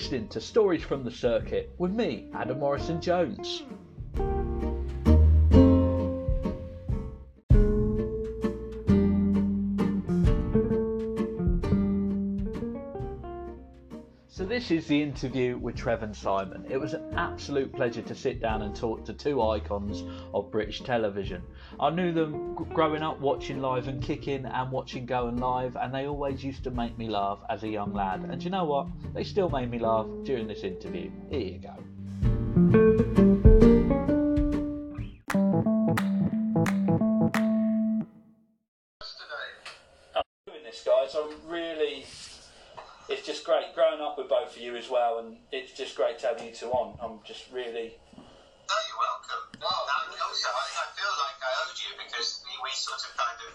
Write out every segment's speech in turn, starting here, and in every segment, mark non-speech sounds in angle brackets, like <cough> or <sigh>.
listening to Stories from the Circuit with me, Adam Morrison Jones. This is the interview with Trevor Simon. It was an absolute pleasure to sit down and talk to two icons of British television. I knew them growing up watching Live and Kicking and watching Going Live, and they always used to make me laugh as a young lad. And you know what? They still made me laugh during this interview. Here you go. As well, and it's just great to have you two on. I'm just really. No, you're welcome. No, and also, I, I feel like I owed you because we, we sort of kind of,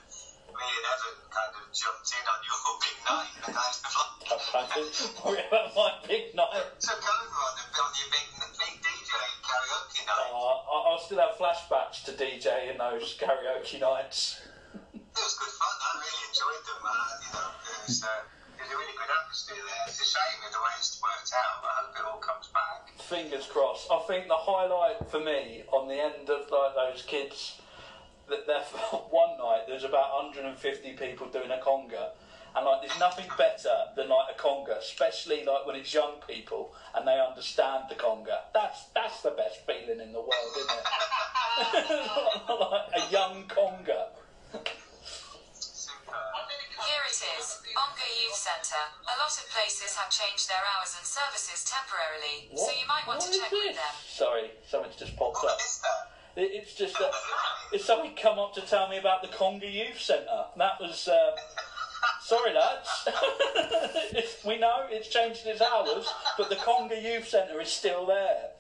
me and Evan kind of jumped in on your <laughs> big night and kind of I like kind of worry about my big night. took over on, the, on your big, big DJ karaoke night. Uh, I, I'll still have flashbacks to DJ in those karaoke nights. It was good fun. I really enjoyed them. Uh, you know, it was, uh, there. It's a shame out. Fingers crossed. I think the highlight for me on the end of like those kids, that that <laughs> one night there's about 150 people doing a conga, and like there's nothing better than like a conga, especially like when it's young people and they understand the conga. That's that's the best feeling in the world, isn't it? <laughs> like a young conga. Super. Here it is, Onga Youth Centre. A lot of places have changed their hours and services temporarily, so you might want What to is check with them. Sorry, something's just popped up. What is that? It, it's just that it's somebody come up to tell me about the Conga Youth Centre. That was uh, <laughs> sorry, lads. <laughs> it's, we know it's changed its hours, but the Conga Youth Centre is still there.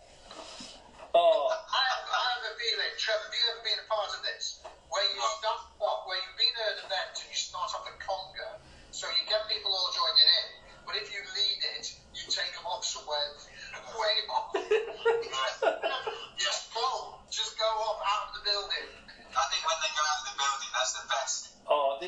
Oh, I I have a feeling, Trevor, have you ever that's the best. oh, the,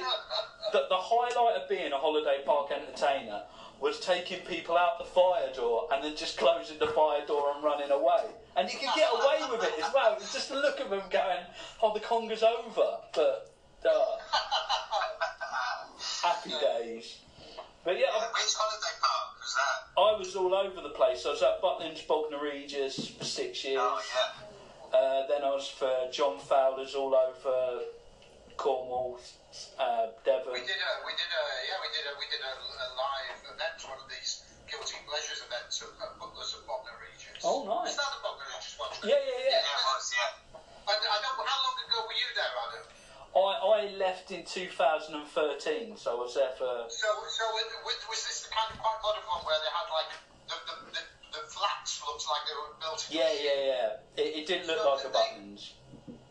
the, the highlight of being a holiday park entertainer was taking people out the fire door and then just closing the fire door and running away. And you can get away with it as well. It's just to look of them going, "Oh, the conga's over," but uh, happy days. But yeah, I- Which holiday park was that? I was all over the place. I was at Butlins, Bognor Regis for six years. Oh, yeah. Uh, then I was for John Fowler's all over Cornwall, uh, Devon. We did a, we did a, yeah, we did a, we did a, a live event, one of these guilty pleasures events at, at Butlins and Bognor Regis. Oh, nice. Is that the Bognor Regis one? Yeah, yeah, yeah. Yeah, was, yeah. I, I don't, how long ago were you there, Adam? I, I left in 2013, so I was there for. So, so it, was this the kind of quite modern one where they had like the the, the, the flats looked like they were built? in Yeah, yeah, yeah. It, it didn't look like a Butlins.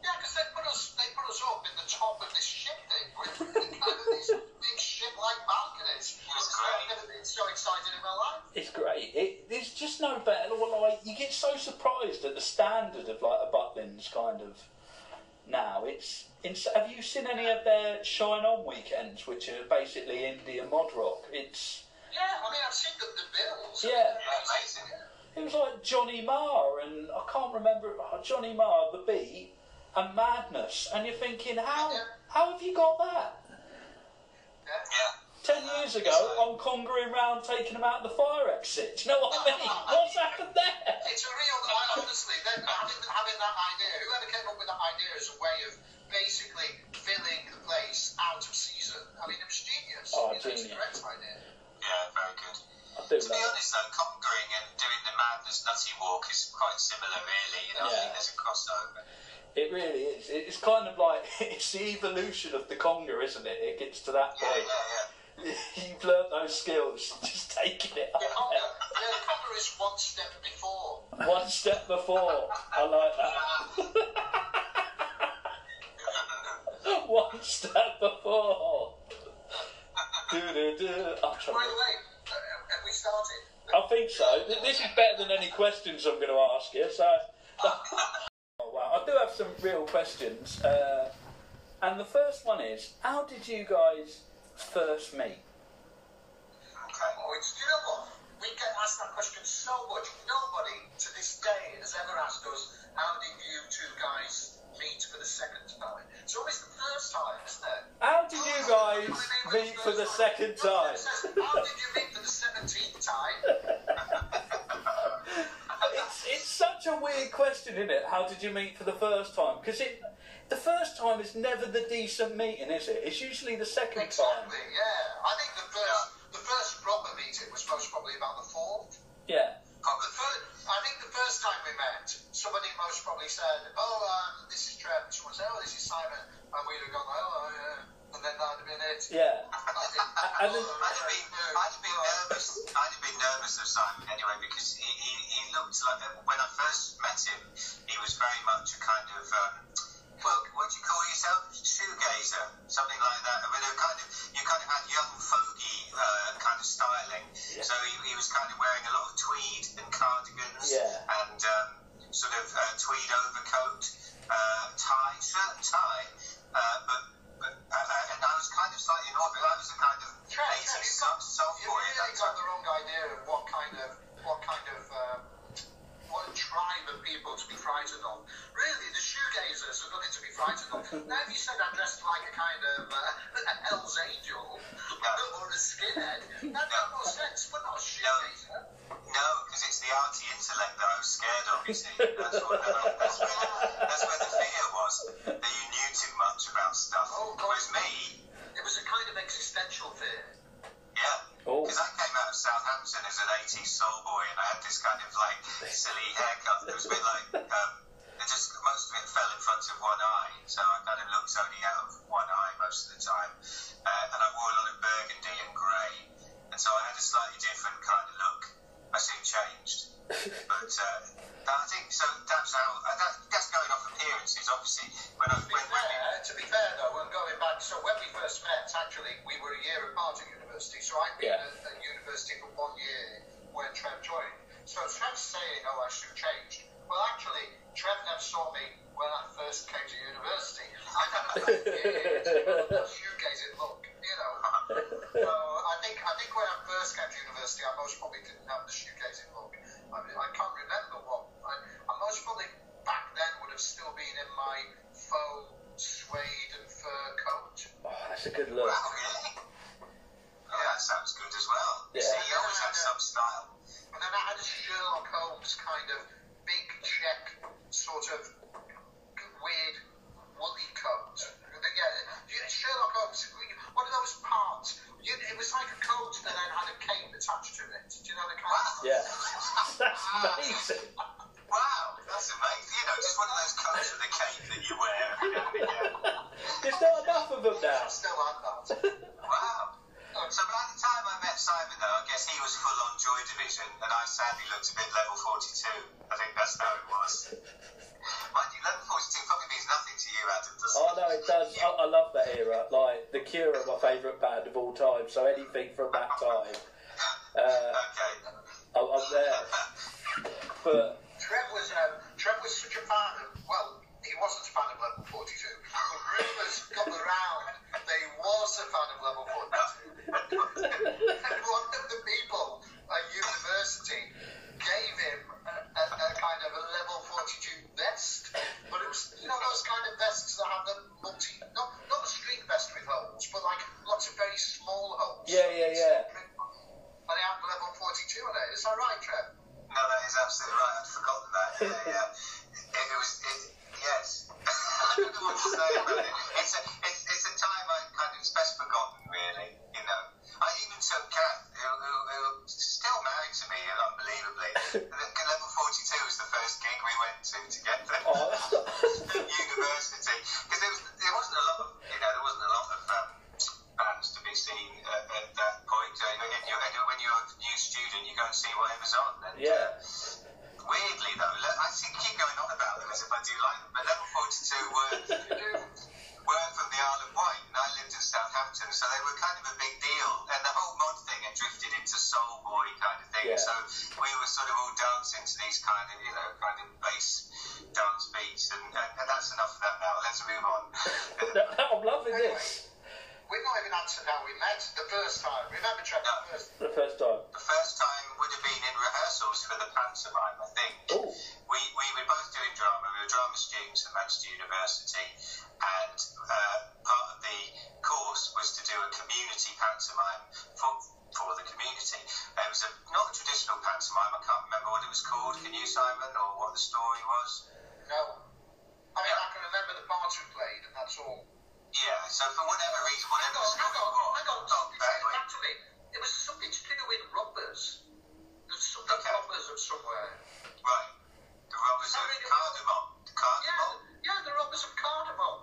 Yeah, because they put us they put us up in the top of this ship thing with kind of these big ship-like balconies. It's was I've great. never been so excited in my life. It's great. It, there's just no better. Like you get so surprised at the standard of like a Butlins kind of. Now it's. It's, have you seen any of their Shine On weekends, which are basically indie mod rock? It's Yeah, I mean I've seen the, the bills. Yeah. Yeah, amazing. It was like Johnny Marr and I can't remember oh, Johnny Marr, the beat, and Madness, and you're thinking, how how have you got that? Yeah. Ten years ago, I'm conquering round taking them out of the fire exit. Do you know what I mean? <laughs> What's happened there? It's a real, I, honestly, then having, having that idea, whoever came up with that idea as a way of basically filling the place out of season, I mean, it was genius. Oh, You know, It's genius. a great idea. Yeah, very good. I do To be love it. honest though, conquering and Madness Nutty Walk is quite similar really, you know, I Yeah. think there's a crossover. It really is. It's kind of like <laughs> it's the evolution of the conga, isn't it? It gets to that Yeah, point. yeah, yeah. <laughs> You've learnt those skills, <laughs> just taking it The up conga, yeah, the conga is one step before. one step before. I like that. one step before. Do do do. By the way, uh, have we started? I think so. This is better than any questions I'm going to ask you. So, <laughs> oh, wow. I do have some real questions. Uh, and the first one is, how did you guys first meet? Okay. Oh, it's? We we get asked that question so much. Nobody to this day has ever asked us, how did you two guys meet for the second time? It's always the first time, isn't it? How did you guys meet for the second time? How did you meet for the seventeenth time? <laughs> It's, it's such a weird question, isn't it? How did you meet for the first time? Because it, the first time is never the decent meeting, is it? It's usually the second time. Exactly, yeah. I think the first, the first proper meeting was most probably about the fourth. Yeah. But the first, I think the first time we met, somebody most probably said, "Oh, um, this is Trev." Someone said, "Oh, this is Simon," and we'd have gone, "Oh, yeah," and then that'd have been it. Yeah. I think, <laughs> And then- I'd have been, I'd have been nervous. I'd have been nervous of Simon anyway because he, he, he looked like when I first met him, he was very much a kind of um, well, what do you call yourself? Shoegazer, something like that. I mean, a kind of you kind of had young folky uh, kind of styling. So he, he was kind of wearing a lot of tweed and cardigans Yeah. and um, sort of uh, tweed overcoat, uh, tie, shirt and tie. Uh, but but uh, uh, and I was kind of slightly annoyed. I was a kind of Trev, Trev, 80s you've got, soft, soft you've boy at really got the wrong idea of what kind of what kind of um, what tribe of people to be frightened of. Really, the shoegazers are nothing to be frightened of. now, if you said I'm dressed like a kind of uh, a <laughs> Hell's Angel or a skinhead, that makes more sense. But not a shoegazer. No, because it's the arty intellect that I was scared of, you see. That's, what, that's, where, the, that's where the fear was, that you knew too much about stuff. Oh, God. Whereas me, It was a kind of existential fear. yeah. Oh. Because I came out of Southampton as an 80s soul boy and I had this kind of like <laughs> silly haircut. It was a bit like, um, it just, most of it fell in front of one eye. So I kind of looked only out of one eye most of the time. Uh, and I wore a lot of burgundy and grey. And so I had a slightly different kind of look. I soon changed. <laughs> But uh, I think, so that's how, uh, that, that's going off appearances, obviously. When I, To be when, when we, fair, to be fair though, when going back, so when we first met, actually, we were a year apart at university. So I'd been Yeah. at, at university for one year when Trev joined. So Trev's saying, "Oh, I should have changed." Well, actually, Trev never saw me when I first came to university. <laughs> I never had years of shoegazing look, you know. So I think I think when I first came to university, I most probably didn't have the shoegazing look. I, mean, I can't remember what. I, I most probably back then would have still been in my faux suede and fur coat. Oh, that's a good look. wow, really? Yeah, oh, that sounds good as well. You Yeah. see, you always had some style. And then I had a Sherlock Holmes kind of big check, sort of weird woolly coat. Yeah, Sherlock Holmes, one of those parts. It was like a coat that then had a cape attached to it. Do you know the kind of? Yeah. <laughs> That's amazing. Wow, that's amazing. You know, just one of those coats with a cape that you wear every now and again. There's not enough of them now. I still had that. <laughs> Wow. So by the time I met Simon, though, I guess he was full on Joy Division, and I sadly looked a bit level 42. That's how it was. Mind you, level 42 probably means nothing to you, Adam, does it? Oh no, it does. I, I love that era. Like The Cure are my favourite band of all time. So anything from that time, uh, for the pantomime, I think. Ooh. We, we were both doing drama. We were drama students at Manchester University, and uh, part of the course was to do a community pantomime for, for the community. It was a, not a traditional pantomime. I can't remember what it was called. Can you, Simon, or what the story was? No. I mean, I can remember the parts we played, and that's all. Yeah. So for whatever reason, Hang whatever on, hang on, was, hang on. came with- back to me. It was something to do with robbers. Okay. robbers of somewhere. right. The robbers of the- Cardamom. Yeah, yeah, the robbers of Cardamom.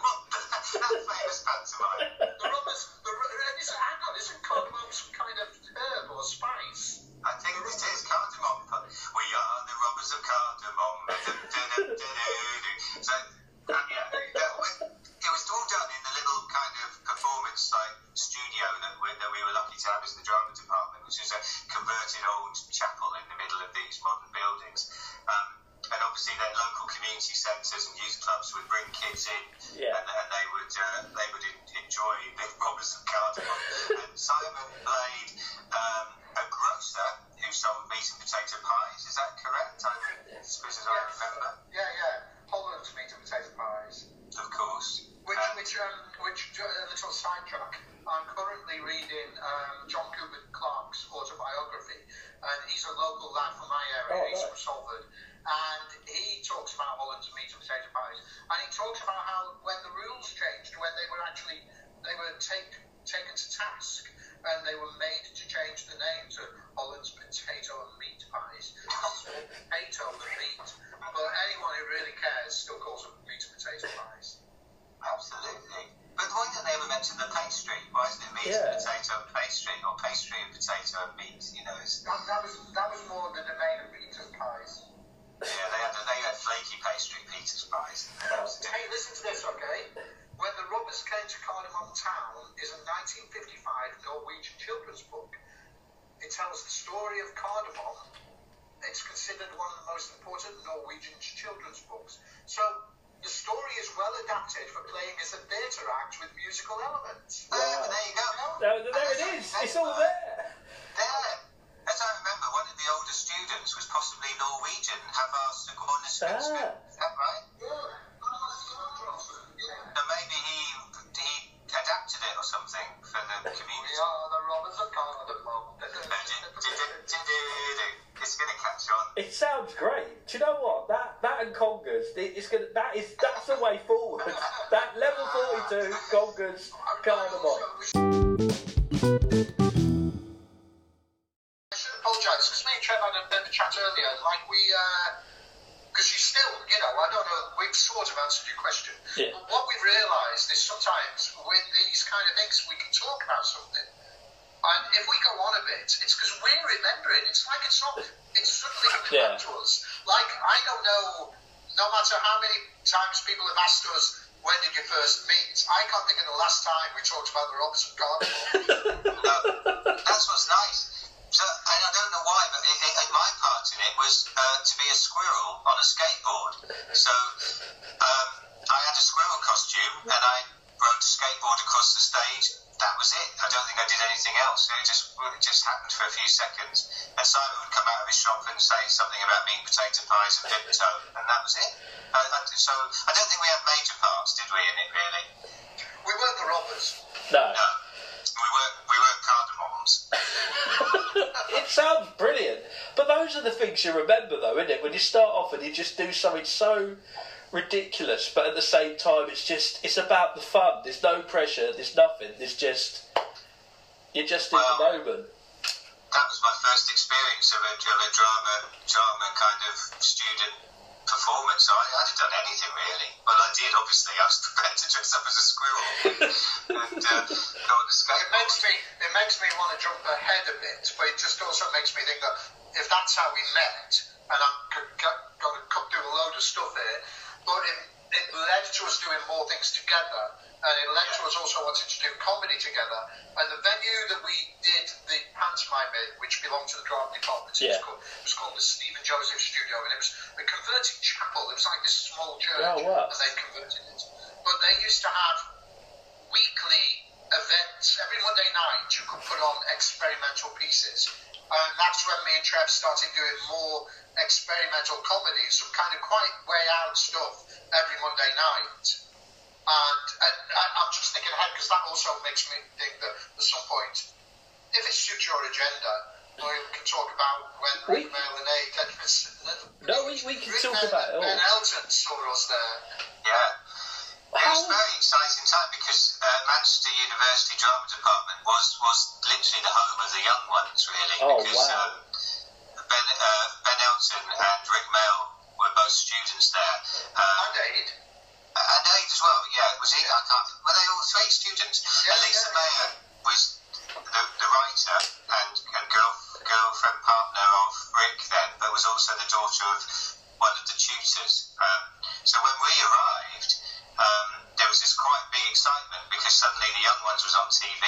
What? <laughs> that famous pantomime. The robbers. The, uh, is, hang on, isn't Cardamom some kind of herb or spice? I think it is cardamom. We are the robbers of cardamom. so, uh, yeah, that it was all done in the little kind of performance like studio that we, that we were lucky to have as the drama department, a converted old chapel in the middle of these modern buildings. Um, and obviously, then local community centres and youth clubs would bring kids in, Yeah. and, and they would uh, they would en- enjoy the robbers of cardamom. <laughs> and Simon played um, a grocer who sold meat and potato pies. Is that correct? I suppose as I remember, Yeah, yeah. Holland's meat and potato pies. of course. Which, Um, which, um, which, uh, a little sidetrack. I'm currently reading um, John Cooper Clarke's autobiography, and he's a local lad from my area. Oh, he's right. from Salford, and he talks about Holland's meat and potato pies, and he talks about how when the rules changed, when they were actually they were take, taken to task, and they were made to change the name to Holland's potato and meat pies. It's more potato than meat, but anyone who really cares still calls them meat and potato pies. Absolutely. But why don't they ever mention the pastry? Why isn't it meat Yeah. and potato and pastry, or pastry and potato and meat? You know, it's, That, that was that was more the domain of Peter's is. That's the way forward. That level forty-two congas cardamom. People have asked us. When did you first meet? I can't think of the last time we talked about the Robertson Garden. No, <laughs> that's what's nice. So, and I don't know why, but it, it, my part in it was uh, to be a squirrel on a skateboard. So um, I had a squirrel costume and I rode a skateboard across the stage. That was it. I don't think I did anything else. It just it just happened for a few seconds. And Simon would come out of his shop and say something about meat potato pies and dipto, and that was it. I, I, so I don't think we had major parts, did we, in it really? We weren't the robbers. No. No. We were we were cardamoms. it sounds brilliant. But those are the things you remember, though, isn't it? When you start off and you just do something so ridiculous, but at the same time, it's just it's about the fun. There's no pressure. There's nothing. There's just you're just in the moment. that was my first experience of a, of a drama, drama kind of student performance. I, I'd have done anything really. Well, I did obviously. I was <laughs> prepared to dress up as a squirrel and uh, go on the It makes me it makes me want to jump ahead a bit, but it just also makes me think that if that's how we met, and I'm going to do a load of stuff here, but it, it led to us doing more things together, and it led to us also wanting to do comedy together. And the venue that we did the pantomime in, which belonged to the drama department, yeah. it, was called, it was called the Stephen Joseph Studio, and it was a converted chapel. It was like this small church, oh, wow. and they converted it. But they used to have weekly events every Monday night. You could put on experimental pieces and that's when me and Trev started doing more experimental comedy, some kind of quite way out stuff every Monday night. And, and I- I'm just thinking ahead because that also makes me think that at some point, if it suits your agenda, we can talk about when We- Rik Mayall and Ade Edmondson. No, we- we can Rick talk Mayall about it all. Ben Elton saw us there. Yeah. It was a very exciting time because uh, Manchester University Drama Department was, was literally the home of the young ones, really. Oh, because, wow. Um, ben, uh, ben Elton and Rik Mayall were both students there. Um, And Ade. and Ade as well, yeah. Was he? I can't. Were they all three students? Yeah, Elisa yeah. Mayer was the, the writer and, and girl, girlfriend partner of Rick then, but was also the daughter of one of the tutors. Um, so when we arrived, um, there was this quite big excitement because suddenly the young ones was on TV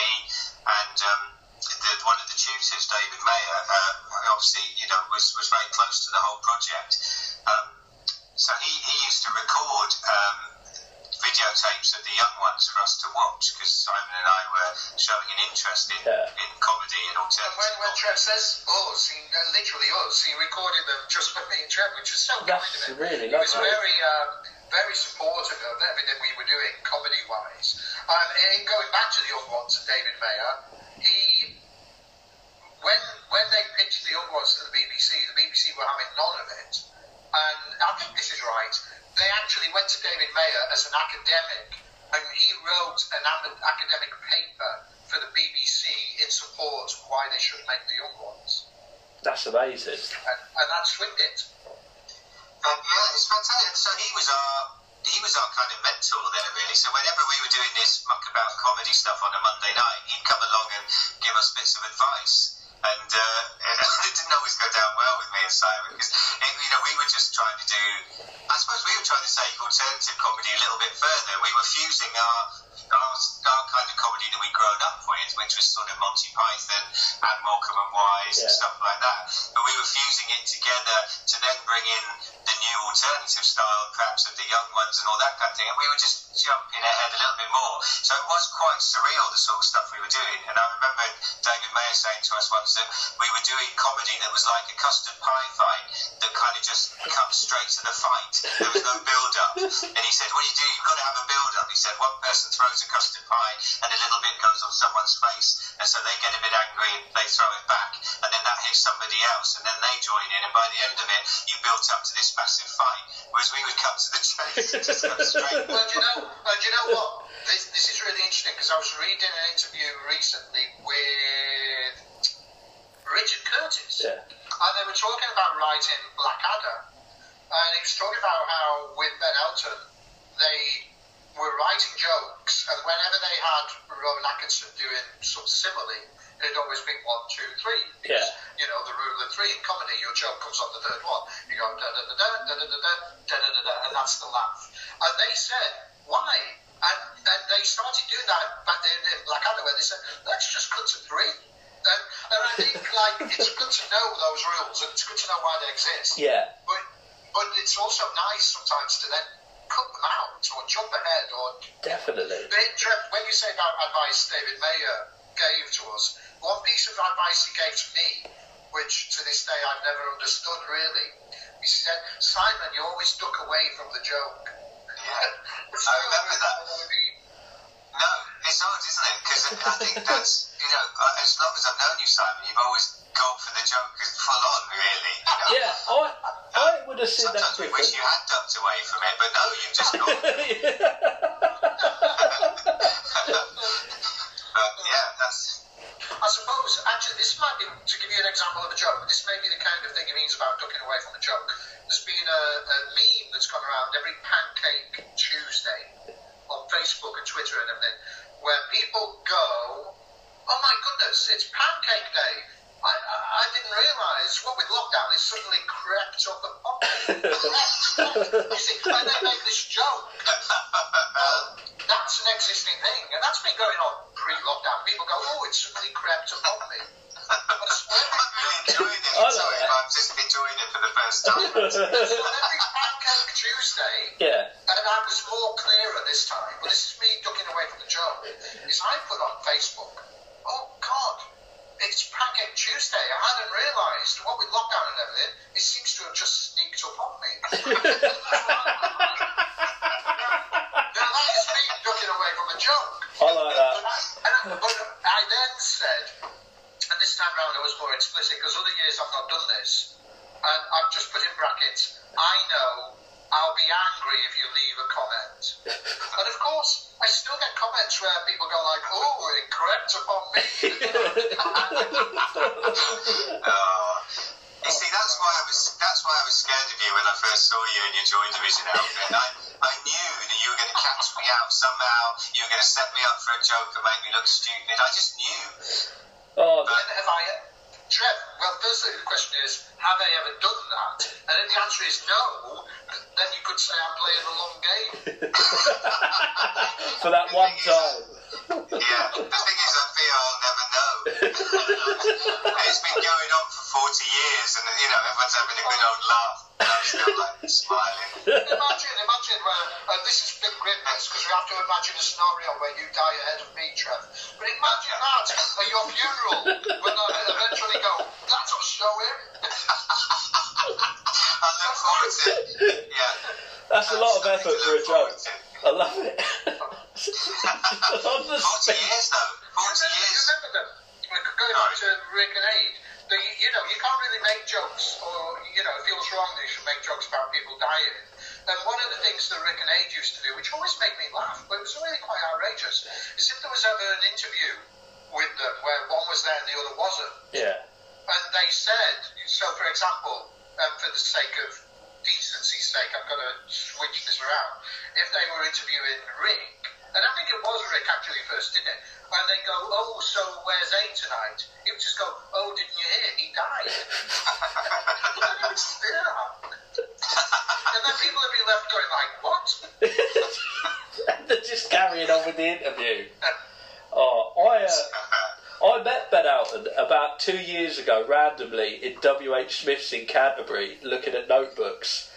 and. Um, the, one of the tutors, David Mayer, uh, obviously, you know, was, was very close to the whole project. Um, so he, he used to record um, videotapes of the young ones for us to watch because Simon and I were showing an interest in, Yeah. in comedy and And alternative. when, when comedy. Trev says us, he, uh, literally us, he recorded them just for me and Trev, which was so kind That's of him. really He was very, um, very supportive of everything we were doing comedy-wise. Um, and going back to the young ones, David Mayer, he, when when they pitched the young ones to the BBC, the BBC were having none of it. And I think this is right. They actually went to David Mayer as an academic, and he wrote an academic paper for the BBC in support of why they should make the young ones. That's amazing. And, and that swinged it. Um, yeah, it's fantastic. So he was our he was our kind of mentor there, really. So whenever we were doing this muck about comedy stuff on a Monday night, he'd come along and give us bits of advice. And uh, <laughs> it didn't always go down well with me and Simon because you know we were just trying to do. I suppose we were trying to take alternative comedy a little bit further. We were fusing our our, our kind of comedy that we'd grown up with, which was sort of Monty Python and Morecambe and Wise and stuff like that. But we were fusing it together to then bring in the new alternative style, perhaps of the young ones and all that kind of thing. And we were just jumping ahead a little bit more. So it was quite surreal, the sort of stuff we were doing. And I remember David Mayer saying to us once that we were doing comedy that was like a custard pie fight that kind of just comes straight to the fight. There was no build up. And he said, What do you do? You've got to have a build up. He said, One person throws a custard pie and a little bit goes on someone's face. And so they get a bit angry and they throw it back. And then that hits somebody else. And then they join in. And by the end of it, you built up to this massive fight. Whereas we would cut to the chase and just go straight. Well, do you know, well, do you know what? This, this is really interesting because I was reading an interview recently with Richard Curtis. Yeah. And they were talking about writing Blackadder. And he was talking about how with Ben Elton, they were writing jokes, and whenever they had Rowan Atkinson doing some simile, it had always been one, two, three. Because, Yeah. you know, the rule of three in comedy, your joke comes on the third one. You go da da da da da da da da da da da and that's the laugh. And they said, why? And, and they started doing that back in, in Blackadder, where they said, let's just cut to three. And, and I think, like, it's good to know those rules, and it's good to know why they exist. Yeah. But but it's also nice sometimes to then cut them out or jump ahead or. Definitely. But, Trev, when you say about advice David Mayer gave to us, one piece of advice he gave to me, which to this day I've never understood really, he said, Simon, you always duck away from the joke. Yeah. <laughs> I remember that. No, it's odd, isn't it? Because I think that's, you know, uh, as long as I've known you, Simon, you've always gone for the joke full on, really. You know? Yeah, I, I would have seen that Sometimes we wish you had ducked away from it, but no, you've just gone. <laughs> but yeah, that's. I suppose, actually, this might be, to give you an example of a joke, this may be the kind of thing he means about ducking away from a joke. There's been a, a meme that's gone around every Pancake Tuesday on Facebook and Twitter and everything, where people go, oh my goodness, it's Pancake Day. I, I, I didn't realise what with lockdown it suddenly crept up upon me. crept, you see, and they make this joke. Well, <laughs> that's an existing thing, and that's been going on pre-lockdown. People go, oh, it suddenly crept upon me. But I swear I'm really enjoying it. I know Sorry, that. I'm just enjoying it for the first <laughs> time. on every Pancake Tuesday, yeah. and I was more clearer this time, but this is me ducking away from the joke, is I put on Facebook, oh God, it it's Pancake Tuesday. I hadn't realised what with lockdown and everything, it seems to have just sneaked up on me. <laughs> <laughs> now that is me ducking away from a joke. I like that. But but I then said, and this time round I was more explicit because other years I've not done this, and I've just put in brackets. I know I'll be angry if you leave a comment, <laughs> and of course I still get comments where people go like, "Oh, it crept upon me." Oh. <laughs> You see, that's why I was that's why I was scared of you when I first saw you in your Joy Division outfit. I, I knew that you were going to catch me out somehow. You were going to set me up for a joke and make me look stupid. I just knew. Oh, And have I, Trev? Well, firstly, the question is, have I ever done that? And if the answer is no, then you could say I'm playing a long game. <laughs> for that one time. Yeah. The thing is, I fear I'll never know. <laughs> it's been going on for 40 years, and you know everyone's having a good old laugh. And I'm still like smiling. imagine, imagine where, and this is big greatness because we have to imagine a scenario where you die ahead of me, Trev. But imagine that at your funeral when I eventually go, that's us showing. I look forward to it. Yeah. That's a lot of effort for a joke. I love it. <laughs> On the 40 spin. years though. 40 remember, years. remember them. Like, going back to Rick and Ade, the, you know, you can't really make jokes, or, you know, it feels wrong that you should make jokes about people dying. And one of the things that Rick and Ade used to do, which always made me laugh, but it was really quite outrageous, is if there was ever an interview with them where one was there and the other wasn't, Yeah. and they said, so for example, um, for the sake of decency's sake, I'm going to switch this around. If they were interviewing Rick, and I think it was Rick actually first, didn't it? And they go, oh, so where's A tonight? He would just go, oh, didn't you hear? He died. <laughs> and then people would be left going like, what? And <laughs> they're just carrying on with the interview. Oh, I uh, I met Ben Elton about two years ago randomly in W.H. Smith's in Canterbury looking at notebooks.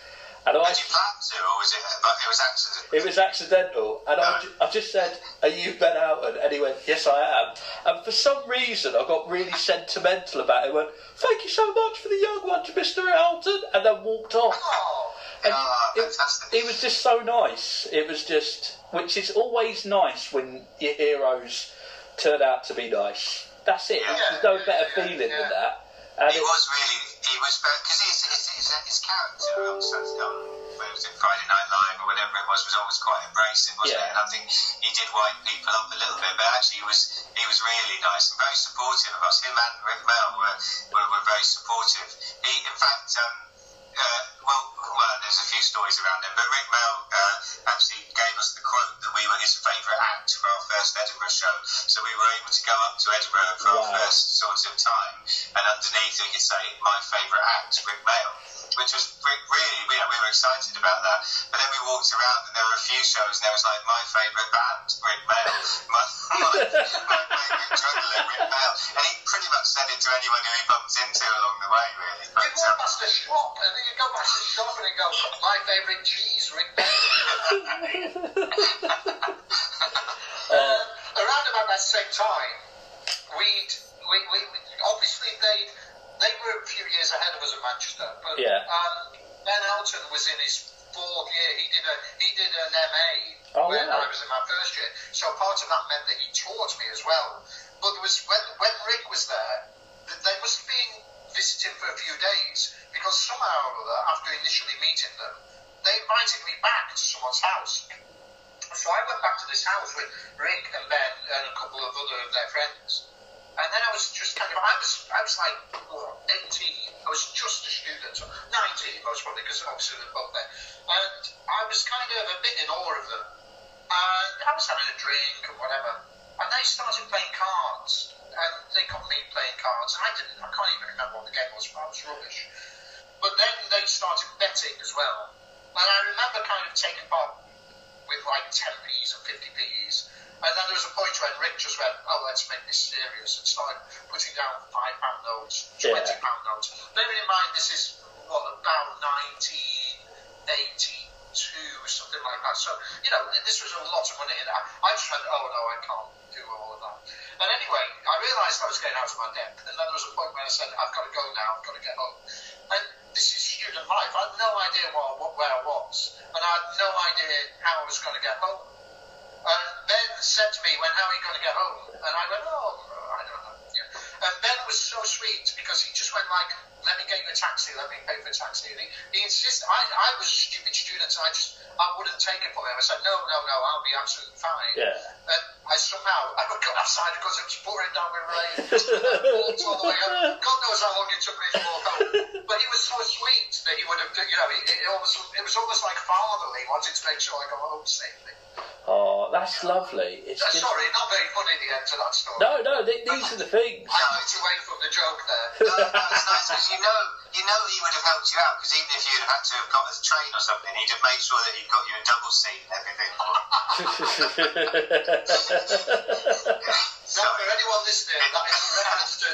And I, Did you plan to, or was it? But it was accident. it was accidental, and I, I just said, "Are you Ben Elton?" And he went, "Yes, I am." And for some reason, I got really sentimental about it. I went, "Thank you so much for the young ones, Mister Elton," and then walked off. Oh, And Ah, it, fantastic. it was just so nice. It was just, which is always nice when your heroes turn out to be nice. That's it. Yeah. There's no better Yeah, feeling yeah. than that. And He it- was really, he was because his, his, his, his character on Saturday, on, when was in Friday Night Live or whatever it was, was always quite embracing, wasn't Yeah. it? And I think he did wind people up a little bit, but actually he was he was really nice and very supportive of us. Him and Rik Mayall were, were, were very supportive. He, in fact, um, uh, well, well, there's a few stories around him, but Rik Mayall uh, actually gave us the quote that we were his favourite act for our first Edinburgh show. So we were able to go up to Edinburgh for our first sort of time, and underneath we could say my favourite act, Rik Mayall, which was re- really, know, we were excited about that. But then we walked around and there were a few shows, and there was like my favourite band, Rik Mayall, my, my, my favourite juggler, Rik Mayall, and he pretty much said it to anyone who he bumped into along the way, really. you But, um, past a shop, and then you go past a shop and you go, my favourite cheese, Rick <laughs> uh, around about that same time, we'd, we, we, we obviously they they were a few years ahead of us at Manchester, but Yeah. um, Ben Elton was in his fourth year. He did a he did an MA Oh, when wow. I was in my first year. So part of that meant that he taught me as well. But there was when when Rick was there, they must have been visiting for a few days because somehow or other, after initially meeting them, they invited me back to someone's house. So I went back to this house with Rick and Ben and a couple of other of their friends. And then I was just kind of, I was, I was like, what, 18, I was just a student, so 19 most probably, because obviously they're both there. And I was kind of a bit in awe of them. And I was having a drink and whatever. And they started playing cards. And they got me playing cards. And I didn't, I can't even remember what the game was, but I was rubbish. But then they started betting as well. And I remember kind of taking part with like 10p's and 50p's. And then there was a point when Rick just went, oh, let's make this serious, and started putting down £5 notes, £20 Yeah. notes. Bearing in mind, this is, what, about 1982, something like that. So, you know, this was a lot of money. And I, I just went, oh, no, I can't do all of that. And anyway, I realised I was getting out of my depth, and then there was a point where I said, I've got to go now, I've got to get home. And this is student life. I had no idea what, what, where I was, and I had no idea how I was going to get home. And Ben said to me, when, how are you going to get home? And I went, oh, I don't know. Yeah. And Ben was so sweet because he just went like, let me get you a taxi, let me pay for a taxi. And he, he insisted, I, I was a stupid student, and I just, I wouldn't take it from him. I said, no, no, no, I'll be absolutely fine. Yeah. And I somehow, <laughs> I got outside because it was pouring down with rain. <laughs> walked all the way home. God knows how long it took me to walk home. But he was so sweet that he would have, you know, it, it, almost, it was almost like fatherly, wanting to make sure I got home safely. Oh, that's lovely. It's Uh, just sorry, not very funny the end to that story. no, no. Th- these are the things. I it's away from the joke there. No, no, it's nice because you know, you know he would have helped you out because even if you'd have had to have got a train or something, he'd have made sure that he'd got you a double seat and everything. <laughs> <laughs> <laughs> Now, for anyone listening, that is a reference to,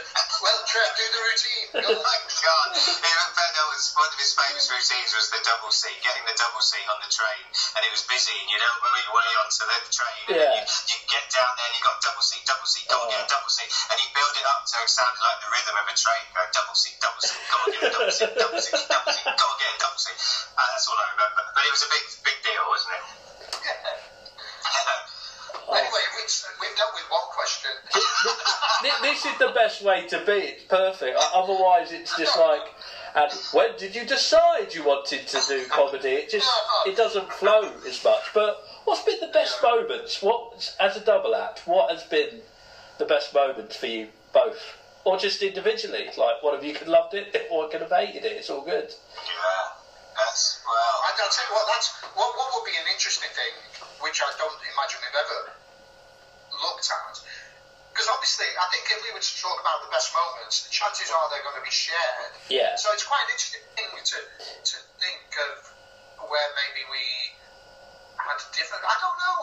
well, Trev, do the routine. Go <laughs> Oh god! Even Ben was one of his famous routines was the double seat, getting the double seat on the train, and it was busy, and you don't move your way onto the train. and Yeah. You, you get down there, and you got double seat, double seat, go and get a double seat, and you build it up so it sounded like the rhythm of a train, going double seat, double seat, go and get a double seat, double seat, double seat, go and get a double seat. Uh, that's all I remember. But it was a big, big deal, wasn't it? Anyway, we've, we've dealt with one question. <laughs> Th- this is the best way to be. It's perfect. Otherwise, it's just like, and when did you decide you wanted to do comedy? It just it doesn't flow as much. But what's been the best moments? What as a double act? What has been the best moments for you both, or just individually? Like one of you could have loved it, <laughs> or could have hated it. It's all good. yeah. That's, well, I'll tell you what, that's what, what would be an interesting thing, which I don't imagine we've ever looked at. Because obviously, I think if we were to talk about the best moments, the chances are they're going to be shared. Yeah. So it's quite an interesting thing to, to think of where maybe we had different. I don't know.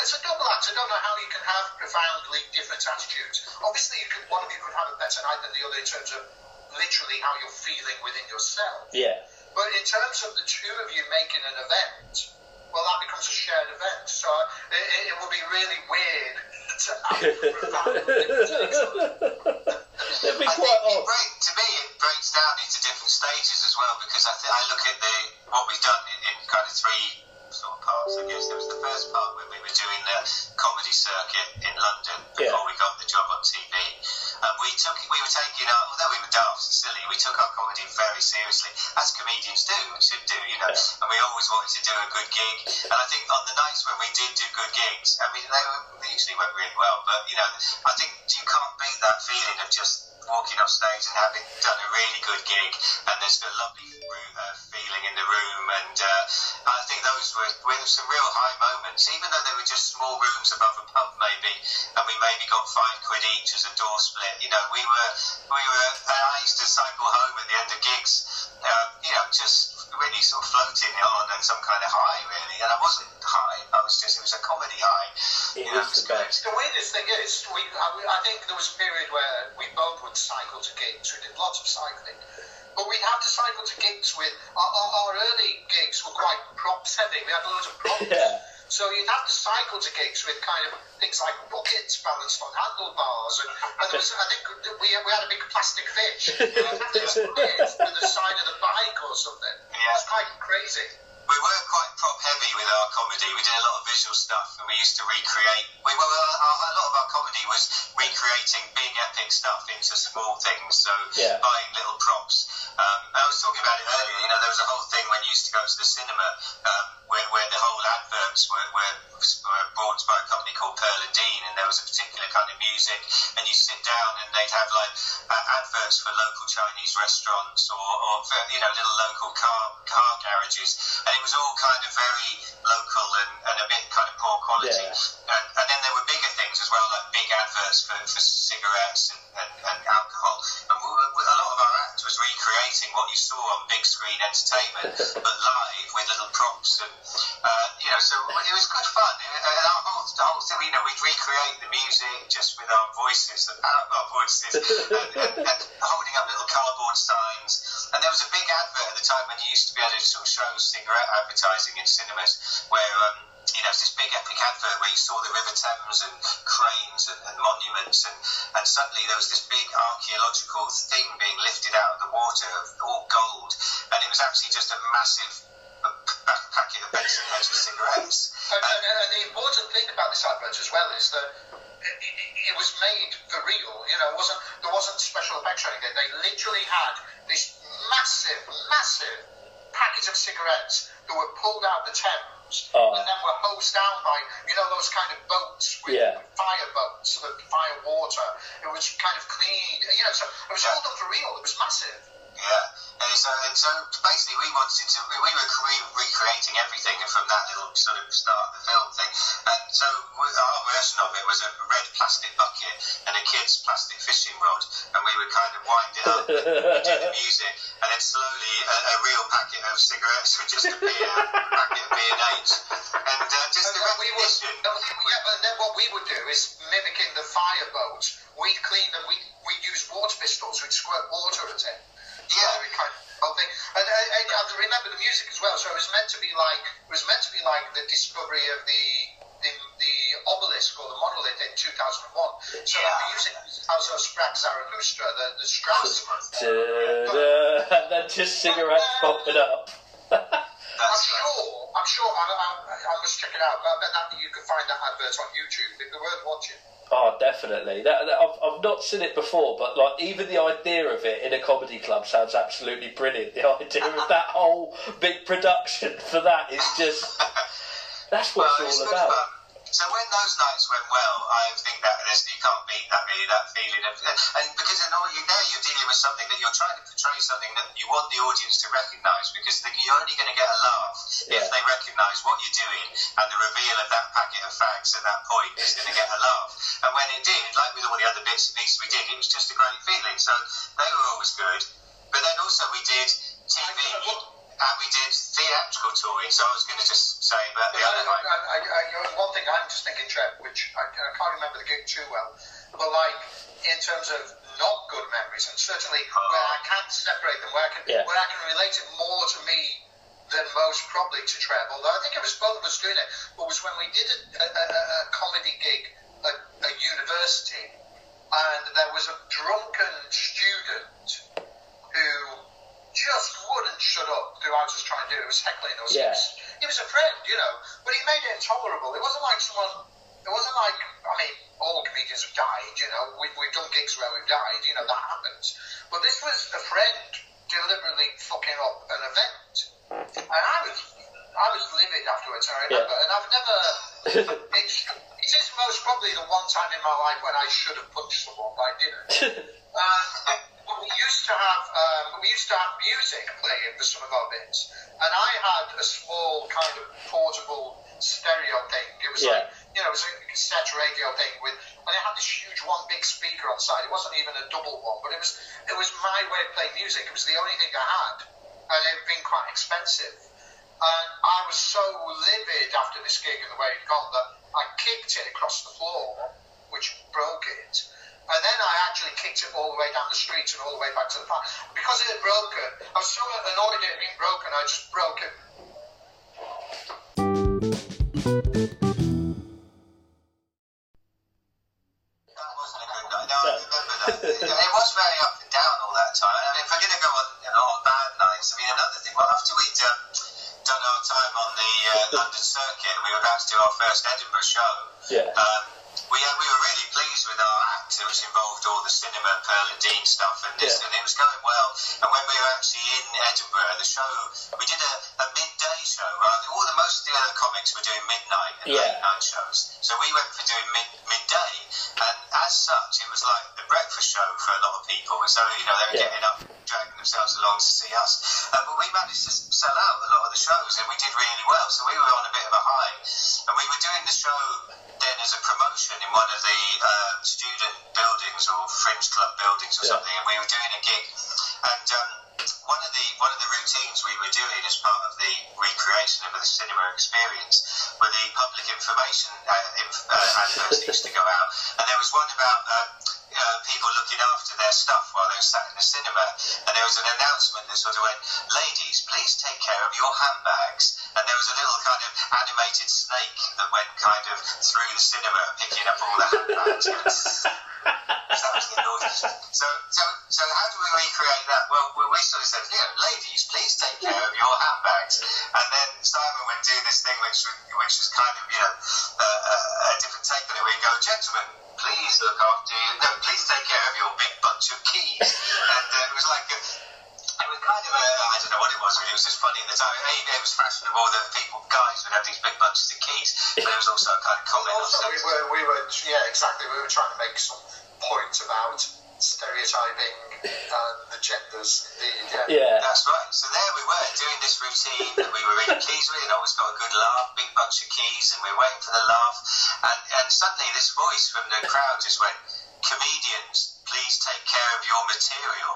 It's a double act. I don't know how you can have profoundly different attitudes. Obviously, you could, one of you could have a better night than the other in terms of literally how you're feeling within yourself. Yeah. But in terms of the two of you making an event, well, that becomes a shared event. So it, it, it would be really weird to have profound <laughs> <laughs> It'd be I quite odd. break, to me it breaks down into different stages as well because I, th- I look at the what we've done in, in kind of three sort of parts. I guess there was the first part when we were doing the comedy circuit in London before Yeah. we got the job on TV. And we took we were taking our although we were daft and silly, we took our comedy very seriously as comedians do should do, you know. Yeah. And we always wanted to do a good gig. And I think on the nights when we did do good gigs, I mean they, were, they usually went really well, but you know I think you can't beat that feeling of just walking off stage and having done a really good gig and there's a lovely uh, feeling in the room and uh, I think those were, were some real high moments even though they were just small rooms above a pub maybe and we maybe got five quid each as a door split you know we were we were and I used to cycle home at the end of gigs uh, you know just really sort of floating on and some kind of high really and I wasn't high I was just it was a comedy high It you know, was the best. The weirdest thing is, we, I, I think there was a period where we both would cycle to gigs. We did lots of cycling. But we'd have to cycle to gigs with, our, our, our early gigs were quite props heavy. We had loads of props. Yeah. So you'd have to cycle to gigs with kind of things like buckets balanced on handlebars. And, and there was, I think we, we had a big plastic fish. <laughs> And you'd have to tie it to the side of the bike or something. Yeah. It's quite crazy. We were quite prop heavy with our comedy. We did a lot of visual stuff, and we used to recreate. We were our, a lot of our comedy was recreating big epic stuff into small things. So Yeah. buying little props. Um, I was talking about it earlier. You know, there was a whole thing when you used to go to the cinema um, where, where the whole adverts were, were, were brought by a company called Pearl and Dean, and there was a particular kind of music, and you sit down and they'd have like uh, adverts for local Chinese restaurants or, or for, you know little local car car garages, and it was all kind of very local and, and a bit kind of poor quality. Yeah. And, and then there were bigger things as well, like big adverts for, for cigarettes and, and, and alcohol. And recreating what you saw on big screen entertainment, <laughs> but live with little props and uh, you know, so it was good fun. And our whole, the whole thing, you know, we'd recreate the music just with our voices, the power of our voices, <laughs> and, and, and holding up little cardboard signs. And there was a big advert at the time when you used to be able to sort of show cigarette advertising in cinemas, where um, you know, it's this big epic advert where you saw the River Thames and cranes and, and monuments and, and suddenly there was this big archaeological thing being lifted out of the water, all gold, and it was actually just a massive packet of Benson Hedges cigarettes. And, and, and the important thing about this advert as well is that it, it, it was made for real. You know, wasn't there wasn't special effects or anything. They literally had this massive, massive packet of cigarettes that were pulled out of the Thames Oh. and then were hosed down by you know those kind of boats with Yeah. fire boats that fire water. It was kind of clean. You know, so it was all done for real. It was massive. Yeah, and so, and so basically we wanted to, we we were re- recreating everything from that little sort of start of the film thing. And so we, our version of it was a red plastic bucket and a kid's plastic fishing rod, and we would kind of wind it up, <laughs> and do the music, and then slowly a, a real packet of cigarettes would just appear, a packet of B&H, and uh, just And the then we would, recognition. no, yeah, but then what we would do is mimicking the fire boats. We'd clean them. We we'd use water pistols. We'd squirt water at it. Yeah. we kind of whole thing. And I, I, I remember the music as well. So it was meant to be like it was meant to be like the discovery of the the, the obelisk or the monolith in 2001. So Yeah. the music was also Sprach Zarathustra, the the Strauss. Da-da, and then just cigarettes popping up. I'm sure. I'm sure. I, I, I must check it out. But I bet that you can find that advert on YouTube. It'd be worth watching. Oh, definitely. That, that- I've, I've not seen it before, but like even the idea of it in a comedy club sounds absolutely brilliant. <laughs> The idea of that whole big production for that is just that's what Well, it's all about. So when those nights went well, I think that there's, you can't beat that really, that feeling of, uh, and because in all you there you're dealing with something that you're trying to portray something that you want the audience to recognise because the, you're only going to get a laugh Yeah. if they recognise what you're doing and the reveal of that packet of fags at that point is going to get a laugh. And when it did, like with all the other bits and pieces we did, it was just a great feeling. So they were always good. But then also we did TV and we did theatrical touring. So I was going to just say about the I, other night. I, I, I, you know, one thing I'm just thinking, Trev, which I, I can't remember the gig too well, but like in terms of not good memories, and certainly where I can separate them, where I can Yeah. where I can relate it more to me than most probably to Trev. Although I think it was both of us doing it, but was when we did a, a, a, a comedy gig at a university, and there was a drunken student who just wouldn't shut up throughout us trying to do it. It was heckling us. Yeah. He, was, he was a friend, you know, but he made it intolerable. It wasn't like someone. It wasn't like I mean, all comedians have died. You know, we've, we've done gigs where we've died. You know, that happens. But this was a friend deliberately fucking up an event, and I was. I was livid afterwards, I remember, and I've never. <laughs> It's, it is most probably the one time in my life when I should have punched someone, but I didn't. We used to have um, we used to have music playing for some of our bits, and I had a small kind of portable stereo thing. It was Yeah. like you know, it was a cassette radio thing with, and it had this huge one big speaker on the side. It wasn't even a double one, but it was it was my way of playing music. It was the only thing I had, and it had been quite expensive. And I was so livid after this gig and the way it had gone that I kicked it across the floor, which broke it. And then I actually kicked it all the way down the street and all the way back to the park. Because it had broken, I was so annoyed it had been broken, I just broke it. That wasn't a good night. No, I remember that. it was very up and down all that time. I mean, if we're going to go on, you know, on bad nights, I mean, another thing, well, after we'd um, done our time on the uh, <laughs> London circuit, we were about to do our first Edinburgh show. Yeah. Um, we, uh, we were really pleased with our act, was involved all the cinema, Pearl and Dean stuff, and this, Yeah. and it was going well. And when we were actually in Edinburgh, the show, we did a, a midday show. Uh, all the most of the other comics were doing midnight and Yeah. late night shows. So we went for doing mid, midday, and as such, it was like the breakfast show for a lot of people. And so, you know, they were Yeah. getting up, dragging themselves along to see us. Uh, but we managed to sell out a lot of the shows, and we did really well. So we were on a bit of a high. And we were doing the show then as a promotion in one of the uh, student buildings or fringe club buildings or Yeah. something, and we were doing a gig. And um, one of the one of the routines we were doing as part of the recreation of the cinema experience were the public information uh, inf- uh, adverts that used to go out, and there was one about. Uh, uh, people looking after their stuff while they were sat in the cinema, and there was an announcement that sort of went, "Ladies, please take care of your handbags." And there was a little kind of animated snake that went kind of through the cinema, picking up all the handbags. <laughs> <laughs> so, so, so how do we recreate that? Well, we, sort of said, ladies, please take care of your handbags. And then Simon would do this thing which, which was kind of, you know, uh, a, a different take on it. We'd go, gentlemen, please look after you. No, please take care of your big bunch of keys. And uh, it was like a, it was kind of a, I don't know what it was really, it was just funny at the time. Maybe it was fashionable that people, guys would have these big bunches of keys, but it was also a kind of comment on Also, we were, we were, yeah, exactly. We were trying to make some point about stereotyping uh, the genders. The, yeah. Yeah. That's right. So there we were doing this routine that we were really pleased with. It always got a good laugh, big bunch of keys, and we're waiting for the laugh. And, and suddenly this voice from the crowd just went, comedians, please take care of your material.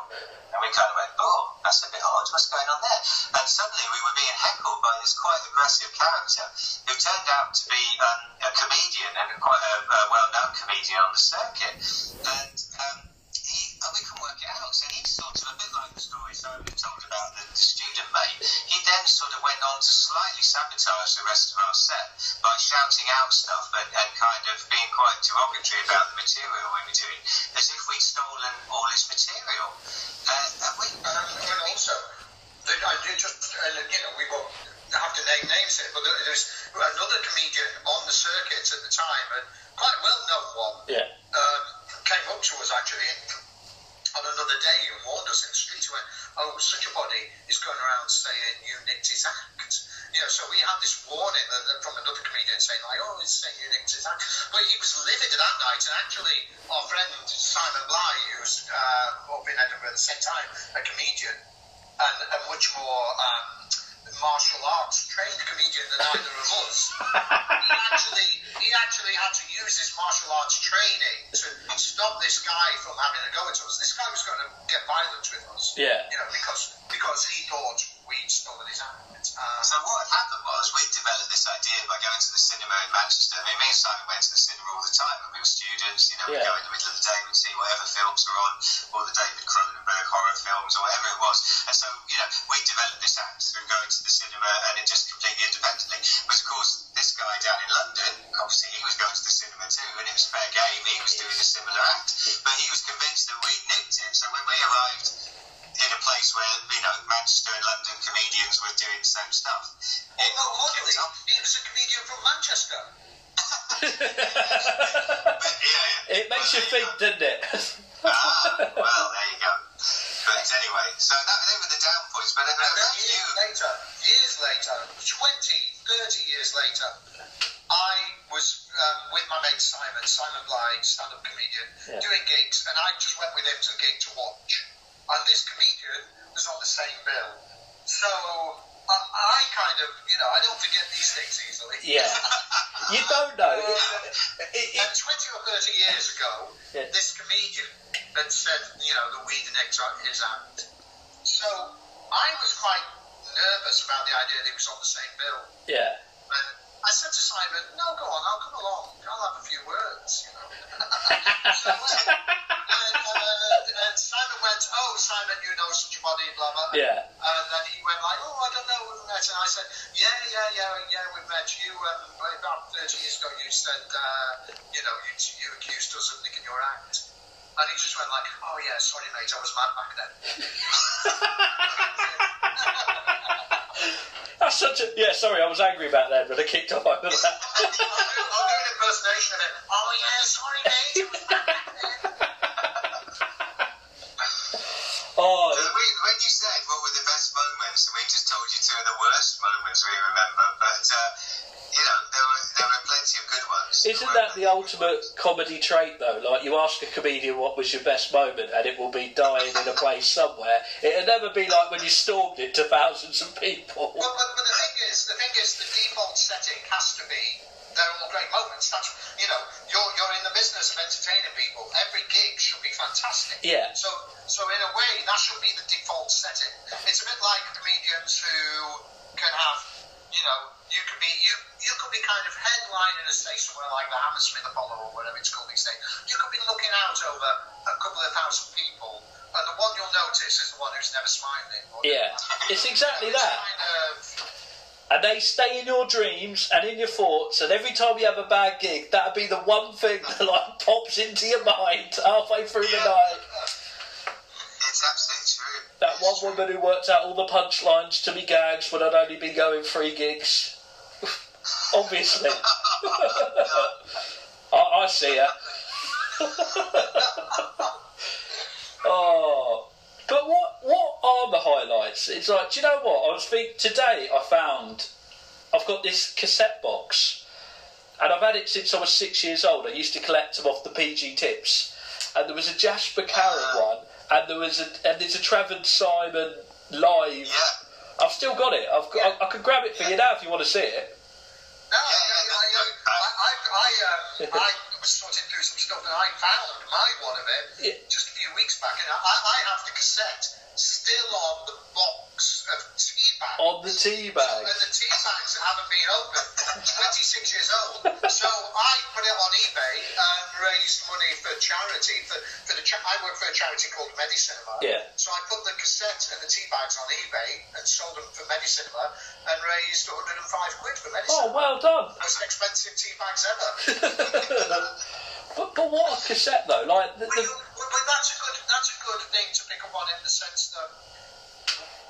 And we kind of went, oh, that's a bit odd. What's going on there? And suddenly we were being heckled by this quite aggressive character who turned out to be um, a comedian and quite a, a well-known comedian on the circuit. And um, he, and we couldn't work it out. So he's sort of, a bit like the story Simon told about the, the student mate, he then sort of went on to slightly sabotage the rest of our set by shouting out stuff and, and kind of being quite derogatory about the material we were doing, as if we'd stolen all his material. Uh, and we, Um, and also, the, I did just, uh, you know, we won't have to name names here, but there, there's another comedian on the circuit at the time, and quite a well-known one, Yeah. um, came up to us actually on another day and warned us in the street. He went, "Oh, such a body is going around saying you nicked his act." You know, so we had this warning that, that from another comedian saying like, "Oh, he's saying you nicked his act," but he was livid that night. And actually, our friend Simon Bligh, who's uh, up in Edinburgh at the same time, a comedian and a much more um, martial arts trained comedian than either of us. he actually he actually had to use his martial arts training to stop this guy from having a go at us. This guy was going to get violent with us. Yeah. You know, because because he thought we'd stolen his act. Uh, So what happened was we developed this idea by going to the cinema in Manchester. I mean, me and Simon went to the cinema all the time when we were students. You know, we'd go in the middle of the day, we'd see whatever films were on, or the David Cronenberg horror films or whatever it was. And so, you know, we developed this act through going to the cinema and it just completely independently. But of course, this guy down in London, obviously he was going to the cinema too, and it was fair game. He was doing a similar act, but he was convinced that we nicked it. So when we arrived in a place where you know Manchester and London comedians were doing the same stuff. It, although it was he was a comedian from Manchester. But, yeah, yeah. <laughs> It makes you think, doesn't it? Ah, well, there you go. But anyway, so that, they were the down points. But And then about years you, later, years later, 20, 30 years later, I was um, with my mate Simon, Simon Bligh, stand-up comedian, Yeah. doing gigs, and I just went with him to a gig to watch. And this comedian was on the same bill. So I, I kind of, you know, I don't forget these things easily. Yeah. <laughs> You don't know. It, it, And 20 or 30 years ago, Yeah. this comedian had said, you know, the weed nicked out his act. So I was quite nervous about the idea that he was on the same bill. yeah. And I said to Simon, no, go on, I'll come along. I'll have a few words, you know. <laughs> so, uh, oh, Simon, you know such a body, blah, blah. Yeah. And then he went like, oh, I don't know, met. And I said, yeah, yeah, yeah, yeah, we've met. You, um, about 30 years ago, you said, uh, you know, you, you accused us of nicking your act. And he just went like, oh, yeah, sorry, mate, I was mad back then. <laughs> That's such a. Yeah, sorry, I was angry about that, but I kicked off over that. <laughs> isn't that the ultimate comedy trait, though? Like, you ask a comedian what was your best moment, and it will be dying in a place somewhere. It'll never be like when you stormed it to thousands of people. Well, but, but the thing is, the thing is, the default setting has to be they're all great moments. That's you know, you're you're in the business of entertaining people. Every gig should be fantastic. Yeah. So so in a way, that should be the default setting. It's a bit like comedians who can have, you know, you could be you you could be kind of headlining a say somewhere like the Hammersmith Apollo or whatever it's called these days. You could be looking out over a couple of thousand people. And the one you'll notice is the one who's never smiling. Or Yeah. It's exactly it's that. Kind of, and they stay in your dreams and in your thoughts, and every time you have a bad gig, that'd be the one thing that like pops into your mind halfway through the night. It's absolutely true. That It's one true. woman who worked out all the punchlines to me gags when I'd only been going three gigs. Obviously. <laughs> I, I see her. <laughs> oh. But what what are the highlights? It's like, do you know what? I was thinking today I found I've got this cassette box and I've had it since I was six years old. I used to collect them off the PG tips. And there was a Jasper Carrott one and there was a and there's a Trevor Simon live Yeah. I've still got it. I've got, I, I could grab it for you now if you want to see it. I, was sorting through some stuff and I found my one of it Yeah. just a few weeks back, and I, I have the cassette still on the box of On the tea And bags. the tea bags haven't been opened. 26 years old. So I put it on eBay and raised money for charity. For, for the cha- I work for a charity called Medicinema. Yeah. So I put the cassette and the tea bags on eBay and sold them for Medicinema and raised 105 quid for Oh, well done. Most expensive tea bags ever. <laughs> but, but what a cassette though. Like, the, the, you, but but that's a good that's a good thing to pick up on in the sense that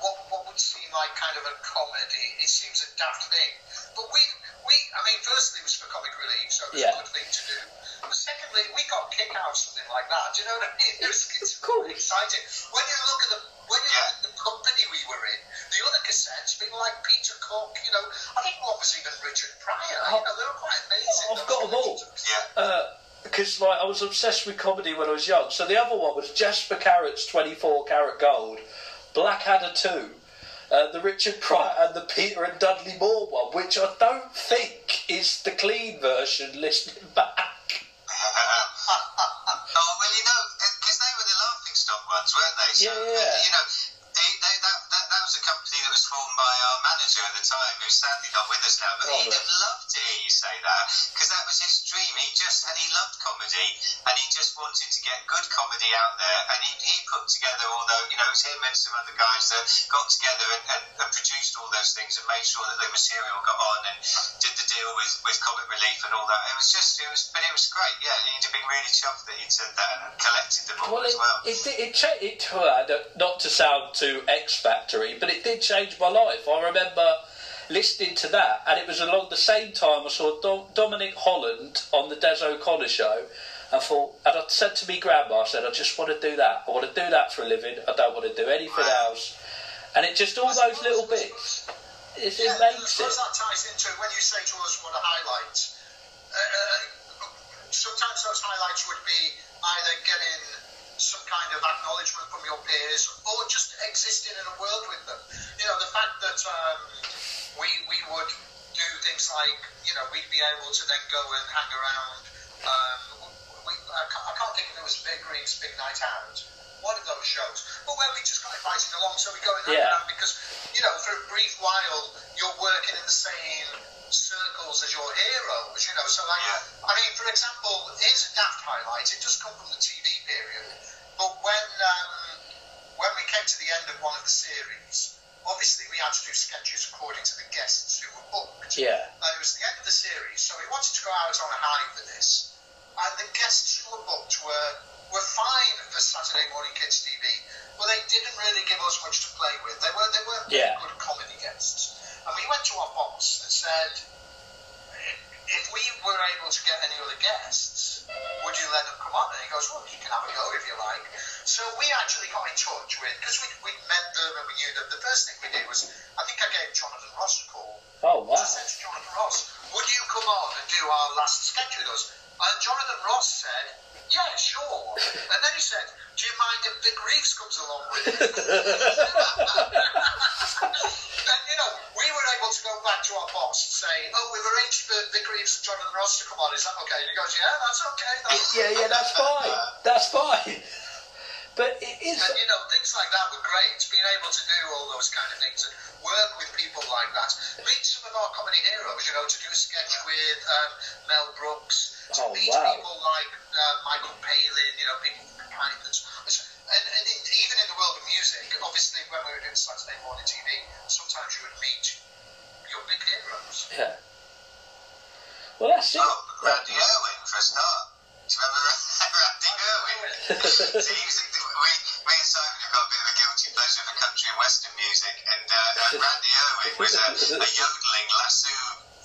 what what would seem like kind of a comedy, it seems a daft thing. But we we I mean, firstly it was for comic relief, so it was Yeah. a good thing to do. But secondly, we got kick out of something like that. Do you know what I mean? It was, it's Cool. exciting. When you look at the when you look at the company we were in, the other cassettes, people like Peter Cook, you know, I think one was even Richard Pryor. You know, they were quite amazing. I've got them all. collections. Yeah. Uh, because like I was obsessed with comedy when I was young. So the other one was Jasper Carrott's 24 Carat Gold, Blackadder 2, uh, the Richard Pryor and the Peter and Dudley Moore one, which I don't think is the clean version listening back. <laughs> oh, well, you know, because they were the laughing stock ones, weren't they? So, Yeah. You know, they, they, that, that, that was a company that was formed by our manager at the time, who's sadly not with us now. But Oh, he'd have loved you say that, because that was his dream. He just, and he loved comedy, and he just wanted to get good comedy out there. And he, he put together all those, you know, it was him and some other guys that got together and, and, and produced all those things and made sure that the material got on and did the deal with, with comic relief and all that. It was just, it was, but it was great. Yeah, he'd have been really chuffed that he'd said that and collected them all Well, as well. it, it, it, cha- it not to sound too X Factory, but it did change my life. I remember listening to that, and it was along the same time I saw Dom- Dominic Holland on the Des O'Connor show, and thought, and I said to me grandma, I said, I just want to do that. I want to do that for a living. I don't want to do anything else. And it just all those little bits. It, it Yeah, makes I suppose it. that ties into when you say to us what are highlights. Uh, uh, sometimes those highlights would be either getting some kind of acknowledgement from your peers or just existing in a world with them. You know, the fact that um, we we would do things like, you know, we'd be able to then go and hang around. Um, we, I, can't, I can't think if it was Vic Reeves' Big Night Out, one of those shows, but where we just got invited along, so we go and hang Yeah. around because, you know, for a brief while you're working in the same circles as your heroes, you know. So, like, Yeah. I mean, for example, here's a daft highlight. It does come from the TV period, but when um, when we came to the end of one of the series, obviously we had to do sketches according to the guests who were booked. Yeah. And it was the end of the series, so we wanted to go out on a high for this. And the guests who were booked were were fine for Saturday Morning Kids TV, but they didn't really give us much to play with. They were they weren't very Yeah. good comedy guests. And we went to our boss and said, we were able to get any other guests, would you let them come on? And he goes, well, you can have a go if you like. So we actually got in touch with, because we, we met them and we knew them, the first thing we did was, I think I gave Jonathan Ross a call. Oh, wow. I said to Jonathan Ross, would you come on and do our last sketch with us? And Jonathan Ross said, yeah, sure. And then he said, do you mind if Vic Reeves comes along with you? <laughs> and, you know, we were able to go back to our boss and say, oh, we've arranged for Vic Reeves and Jonathan Ross to come on. Is that okay? And he goes, yeah, that's okay. That's Yeah, yeah, that's fine. <laughs> That's fine. But it is. And you know, things like that were great. Being able to do all those kind of things and work with people like that. Meet some of our comedy heroes, you know, to do a sketch with um, Mel Brooks. To Oh, meet wow. people like uh, Michael Palin, you know, people from Pythons. And, and in, even in the world of music, obviously when we were doing Saturday morning TV, sometimes you would meet your big heroes. Yeah. Well, that's it. Oh, Randy Erwin for a start. Do you remember Randy he was, we, me and Simon have got a bit of a guilty pleasure for country and western music, and, uh, and Randy Erwin was a, a yodeling, lasso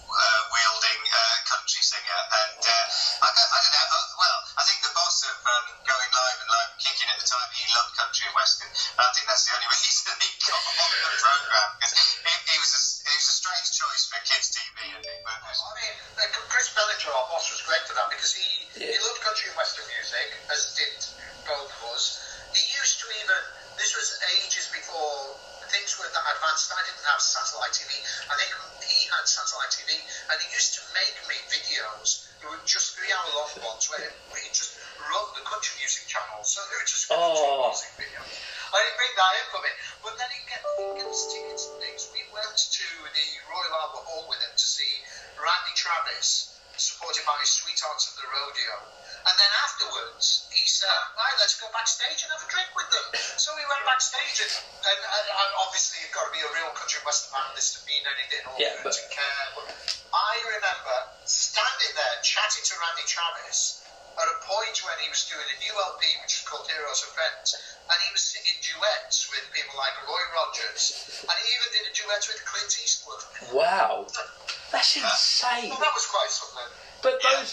uh, wielding uh, country singer, and I, I don't know. Well, I think the boss of um, Going Live and Live Kicking at the time, he loved country and western, and I think that's the only reason he got on the program because he, he was a, was a strange choice for kids TV, I think. But I mean, Chris Bellinger, our boss, was great for that because he,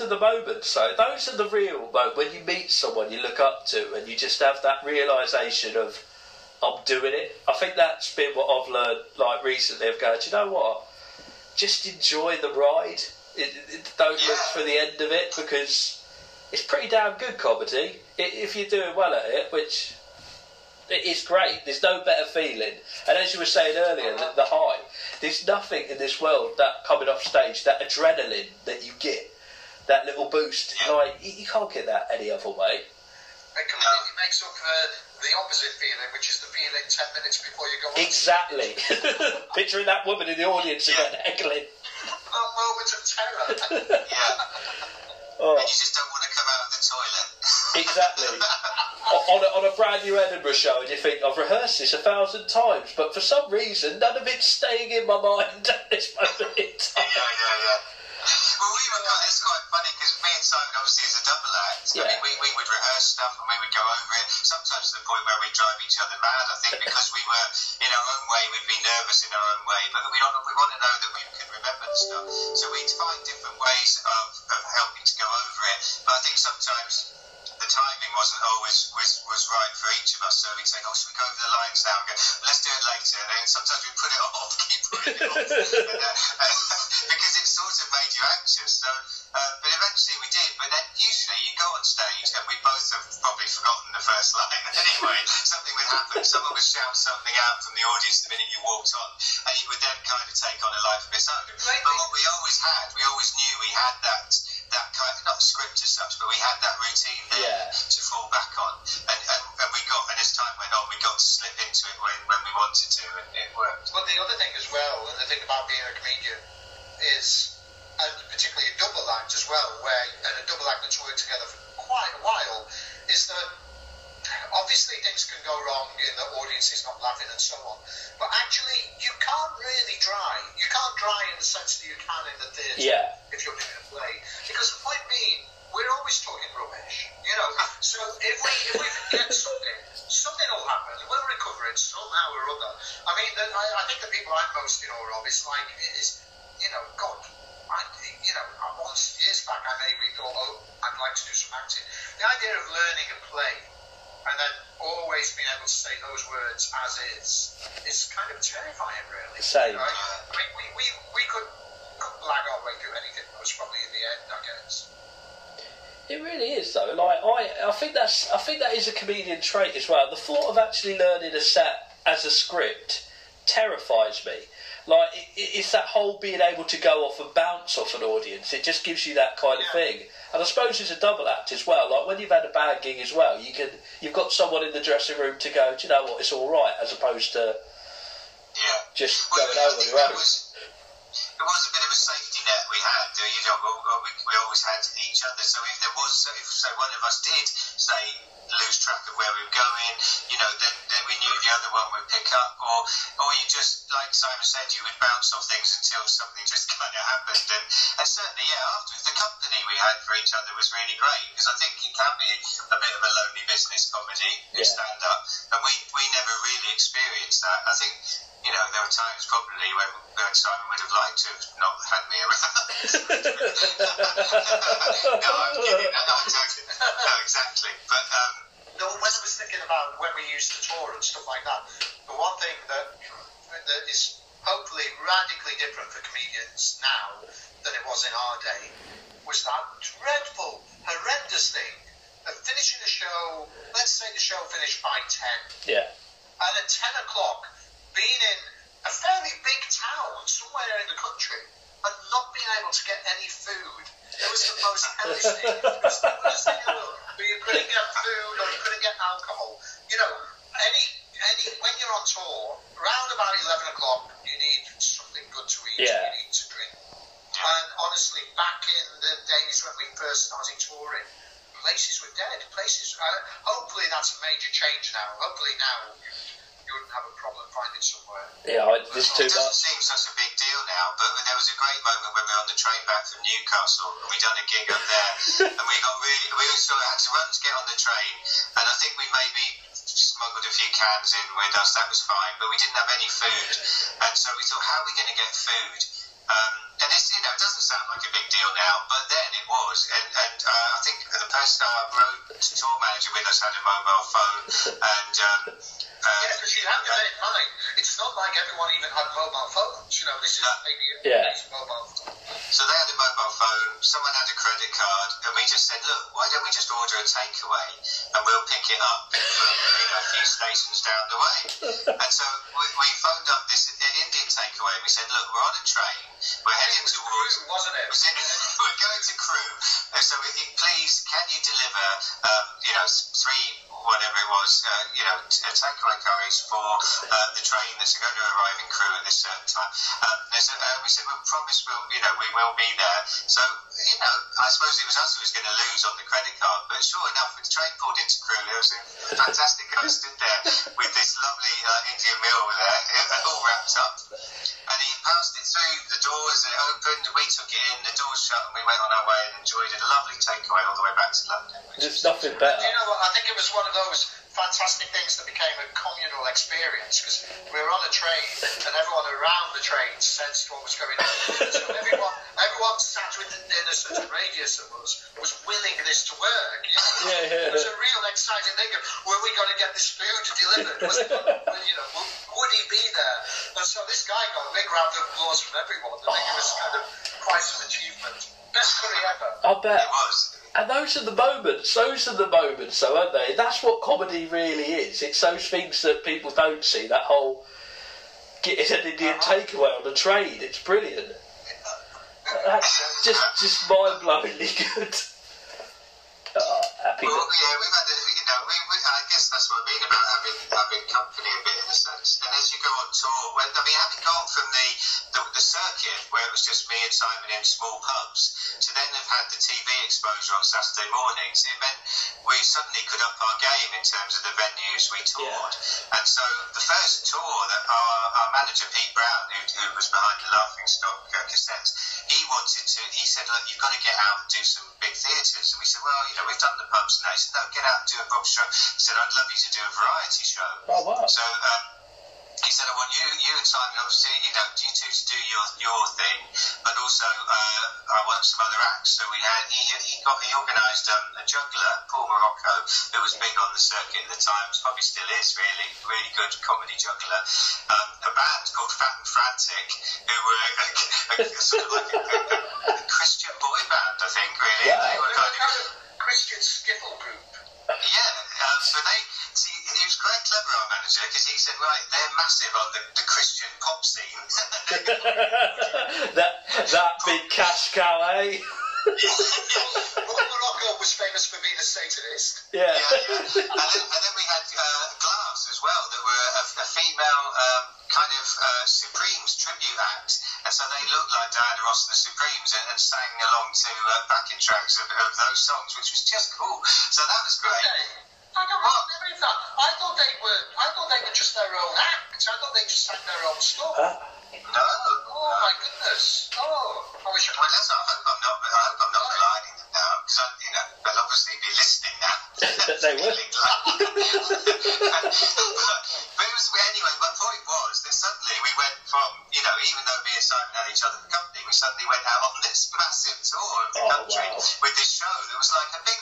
are the moments, So Those are the real moments when you meet someone you look up to, and you just have that realization of, I'm doing it. I think that's been what I've learned, like recently, of going, do you know what? Just enjoy the ride. It, it, don't look for the end of it because it's pretty damn good comedy if you're doing well at it, which it is great. There's no better feeling. And as you were saying earlier, the, the high. There's nothing in this world that coming off stage, that adrenaline that you get, that little boost. Like you, you can't get that any other way. It completely makes up for the opposite feeling, which is the feeling 10 minutes before you go on. Exactly. <laughs> Picturing that woman in the audience again, heckling. That moment of terror. <laughs> yeah. Oh, And you just don't want to come out of the toilet. exactly. On a, on a brand new Edinburgh show, and you think I've rehearsed this a thousand times, but for some reason, none of it's staying in my mind at <laughs> this moment in Yeah, yeah, yeah. Well, we were it's quite funny because me and Simon obviously is a double act. I mean, we, we would rehearse stuff and we would go over it, sometimes to the point where we drive each other mad, I think, because we were in our own way, we'd be nervous in our own way, but we, don't, we want to know that we can remember the stuff. So we'd find different ways of, of helping to go over it, but I think sometimes the timing wasn't always was, was right for each of us. So we'd say, "Oh, should we go over the lines now?" And go, "Let's do it later." And then sometimes we put it off, keep putting it off, <laughs> and, uh, <laughs> because it sort of made you anxious. So, uh, but eventually we did. But then usually you go on stage and we both have probably forgotten the first line <laughs> anyway. something would happen. Someone would shout something out from the audience the minute you walked on, and you would then kind of take on a life of its own. Right. But what we always had, we always knew we had that that kind of not script as such, but we had that routine there Yeah. to fall back on, and, and, and we got, and as time went on, we got to slip into it when, when we wanted to, and it worked. But the other thing as well, and the thing about being a comedian is, and particularly a double act as well, where and a double act that's worked together for quite a while, is that obviously things can go wrong and the audience is not laughing and so on. But actually, you can't really dry. You can't dry in the sense that you can in the theatre Yeah. if you're doing a play. Because the point being, we're always talking rubbish, you know. So if we if we forget something, something will happen. We'll recover it somehow or other. I mean, the, I, I think the people I'm most in awe of is like is you know, God. I, you know, I once years back, I maybe thought, oh, I'd like to do some acting. The idea of learning a play and then always being able to say those words as is is kind of terrifying, really. Same. You know, I mean, we, we, we could, could blag our way through anything, most probably in the end, I guess. It really is though. Like I, I think that's I think that is a comedian trait as well. The thought of actually learning a set as a script terrifies me. Like it, it- it's that whole being able to go off and bounce off an audience. It just gives you that kind of thing. And I suppose it's a double act as well. Like when you've had a bad gig as well, you can you've got someone in the dressing room to go. Do you know what? It's all right, as opposed to Yeah. just Well, going over think the that road. was, it was a bit of a safety net we had. You know, we, we, we always had each other. So if there was, if so one of us did say lose track of where we were going. You know, then, then we knew the other one would pick up, or or you just like Simon said, you would bounce off things until something just <laughs> kind of happened. And, and certainly, yeah, after the company we had for each other was really great because I think it can be a bit of a lonely business comedy Yeah. stand up, and we we never really experienced that. I think. You know, there were times probably when, when Simon would have liked to have not had me around. <laughs> no, I'm kidding. No, I'm. No, exactly. But um, No, when I was thinking about when we used to tour and stuff like that, the one thing that that is hopefully radically different for comedians now than it was in our day was that dreadful, horrendous thing of finishing a show. Let's say the show finished by ten, Yeah. and at ten o'clock, being in a fairly big town somewhere in the country and not being able to get any food. It was the most hellish thing. It was the worst thing in the world. Where you couldn't get food or you couldn't get alcohol. You know, any any when you're on tour, around about eleven o'clock, you need something good to eat. Yeah. You need to drink. And honestly, back in the days when we first started touring, places were dead. Places. Uh, hopefully, that's a major change now. Hopefully now wouldn't have a problem finding somewhere. Yeah, I, there's too it doesn't much. seem such a big deal now, but there was a great moment when we were on the train back from Newcastle and we done a gig up there, <laughs> and we got really, we also had to run to get on the train, and I think we maybe smuggled a few cans in with us. That was fine, but we didn't have any food, and so we thought, how are we going to get food? Um, and it's, you know, it doesn't sound like a big deal now, but then it was. And, and uh, I think the person, our road tour manager with us had a mobile phone, and um, Yeah, because you have to bear in mind, it's not like everyone even had mobile phones. You know, this is No. maybe a Yeah. mobile phone. So they had a mobile phone, someone had a credit card, and we just said, look, why don't we just order a takeaway and we'll pick it up from you know, a few stations down the way. <laughs> and so we, we phoned up this Indian takeaway and we said, look, we're on a train, we're heading It was towards... Crewe, wasn't it? Was <laughs> it- we're going to Crewe, and so we, please, can you deliver, um, you know, three, whatever it was, uh, you know, t- uh, takeaway curries for uh, the train that's going to arrive in Crewe at this certain time? Um, they said, uh, we said, we promise we'll, you know, we will be there. So, you know, I suppose it was us who was going to lose on the credit card, but sure enough, when the train pulled into Crewe, there was a fantastic guy stood there with this lovely uh, Indian meal there, uh, all wrapped up. And he passed it through the doors, it opened, we took it in, the doors shut, and we went on our way and enjoyed it. A lovely takeaway all the way back to London. which There's was- nothing Do you know what? I think it was one of those fantastic things that became a communal experience because we were on a train and everyone around the train sensed what was going on. So everyone, everyone sat within in a certain radius of us was willing this to work. You know? Yeah, yeah. It was a real exciting thing. Of, were we going to get this food delivered? Was it, you know, would, would he be there? And so this guy got a big round of applause from everyone. I think it was kind of quite some achievement. Best curry ever. I bet. It was. And those are the moments. Those are the moments, though, aren't they? That's what comedy really is. It's those things that people don't see. That whole getting an Indian uh-huh. takeaway on a train. It's brilliant. That's just just mind blowingly <laughs> good. Oh, happy. Well, yeah, a, that's what I mean about having having company a bit in a sense. And as you go on tour, when I mean, having gone from the, the the circuit where it was just me and Simon in small pubs to then have had the TV exposure on Saturday mornings, it meant we suddenly could up our game in terms of the venues we toured. And so the first tour that our, our manager Pete Brown, who, who was behind the Laughing Stock uh, cassettes, he wanted to. He said, "Look, you've got to get out and do some big theatres." And we said, "Well, you know, we've done the pubs now." He said, "No, get out and do a pub show." He said, "I'd love you to do a variety show." Oh, wow. So um, he said, "I want you, you and Simon, obviously, you know, you two to do your your thing, but also uh, I want some other acts." So we had he he got he organised um, a juggler, Paul Morocco, who was big on the circuit at the time, probably still is really, really good comedy juggler. Um, a band called Fat and Frantic, who were a, a, a, sort of like a, a, a Christian boy band, I think, really. Wow. They were kind of Kind of Christian skiffle group. yeah, um, so they see he clever, our manager, because he said, right, they're massive on the, the Christian pop scene. <laughs> that that big cash cow, eh? <laughs> Paul Morocco was famous for being a Satanist. Yeah. yeah, yeah. And then, and then we had uh, Glass as well, that were a, a female um, kind of uh, Supremes tribute act, and so they looked like Diana Ross and the Supremes and, and sang along to uh, backing tracks of, of those songs, which was just cool. So that was great. Okay. I don't know if that. I thought they were. I thought they were just their own act. I thought they just sang their own stuff. Huh? No. Oh my goodness. Oh, I wish I Well, could. that's, I hope I'm not. I hope I'm not maligning them now, because you know they'll obviously be listening now. <laughs> They will. <laughs> but, but it was anyway. My point was that suddenly we went from you know even though me and Simon had each other for company, we suddenly went out on this <laughs> massive tour of the Oh, country wow. with this show that was like a big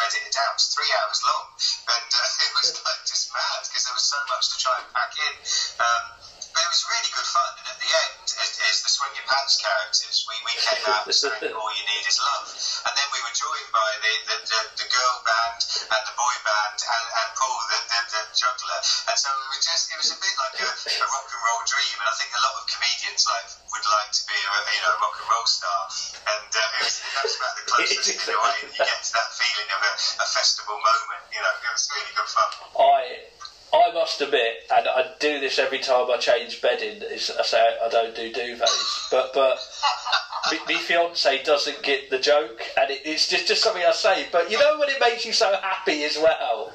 had to edit it down, was three hours long, and uh, <laughs> it was like just mad because there was so much to try and pack in. Um, but it was really good fun, and at the end, as, as the Swing Your Pants characters, we, we came out time I change bedding. Is I say I don't do duvets, but but my, fiance doesn't get the joke, and it, it's just just something I say. But you know when it makes you so happy as well,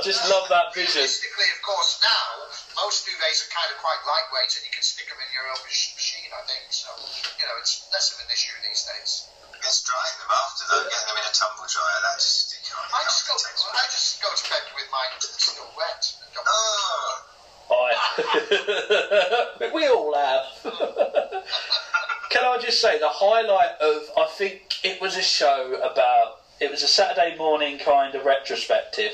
I just love that vision. Realistically, of course, now most duvets are kind of quite lightweight, and you can stick them in your own machine. I think so. You know, it's less of an issue these days. It's drying them after though, getting them in a tumble dryer. That just you can't. I just go. I just go to bed with mine still wet. Oh, I, <laughs> we all have. <laughs> Can I just say the highlight of I think it was a show about it was a Saturday morning kind of retrospective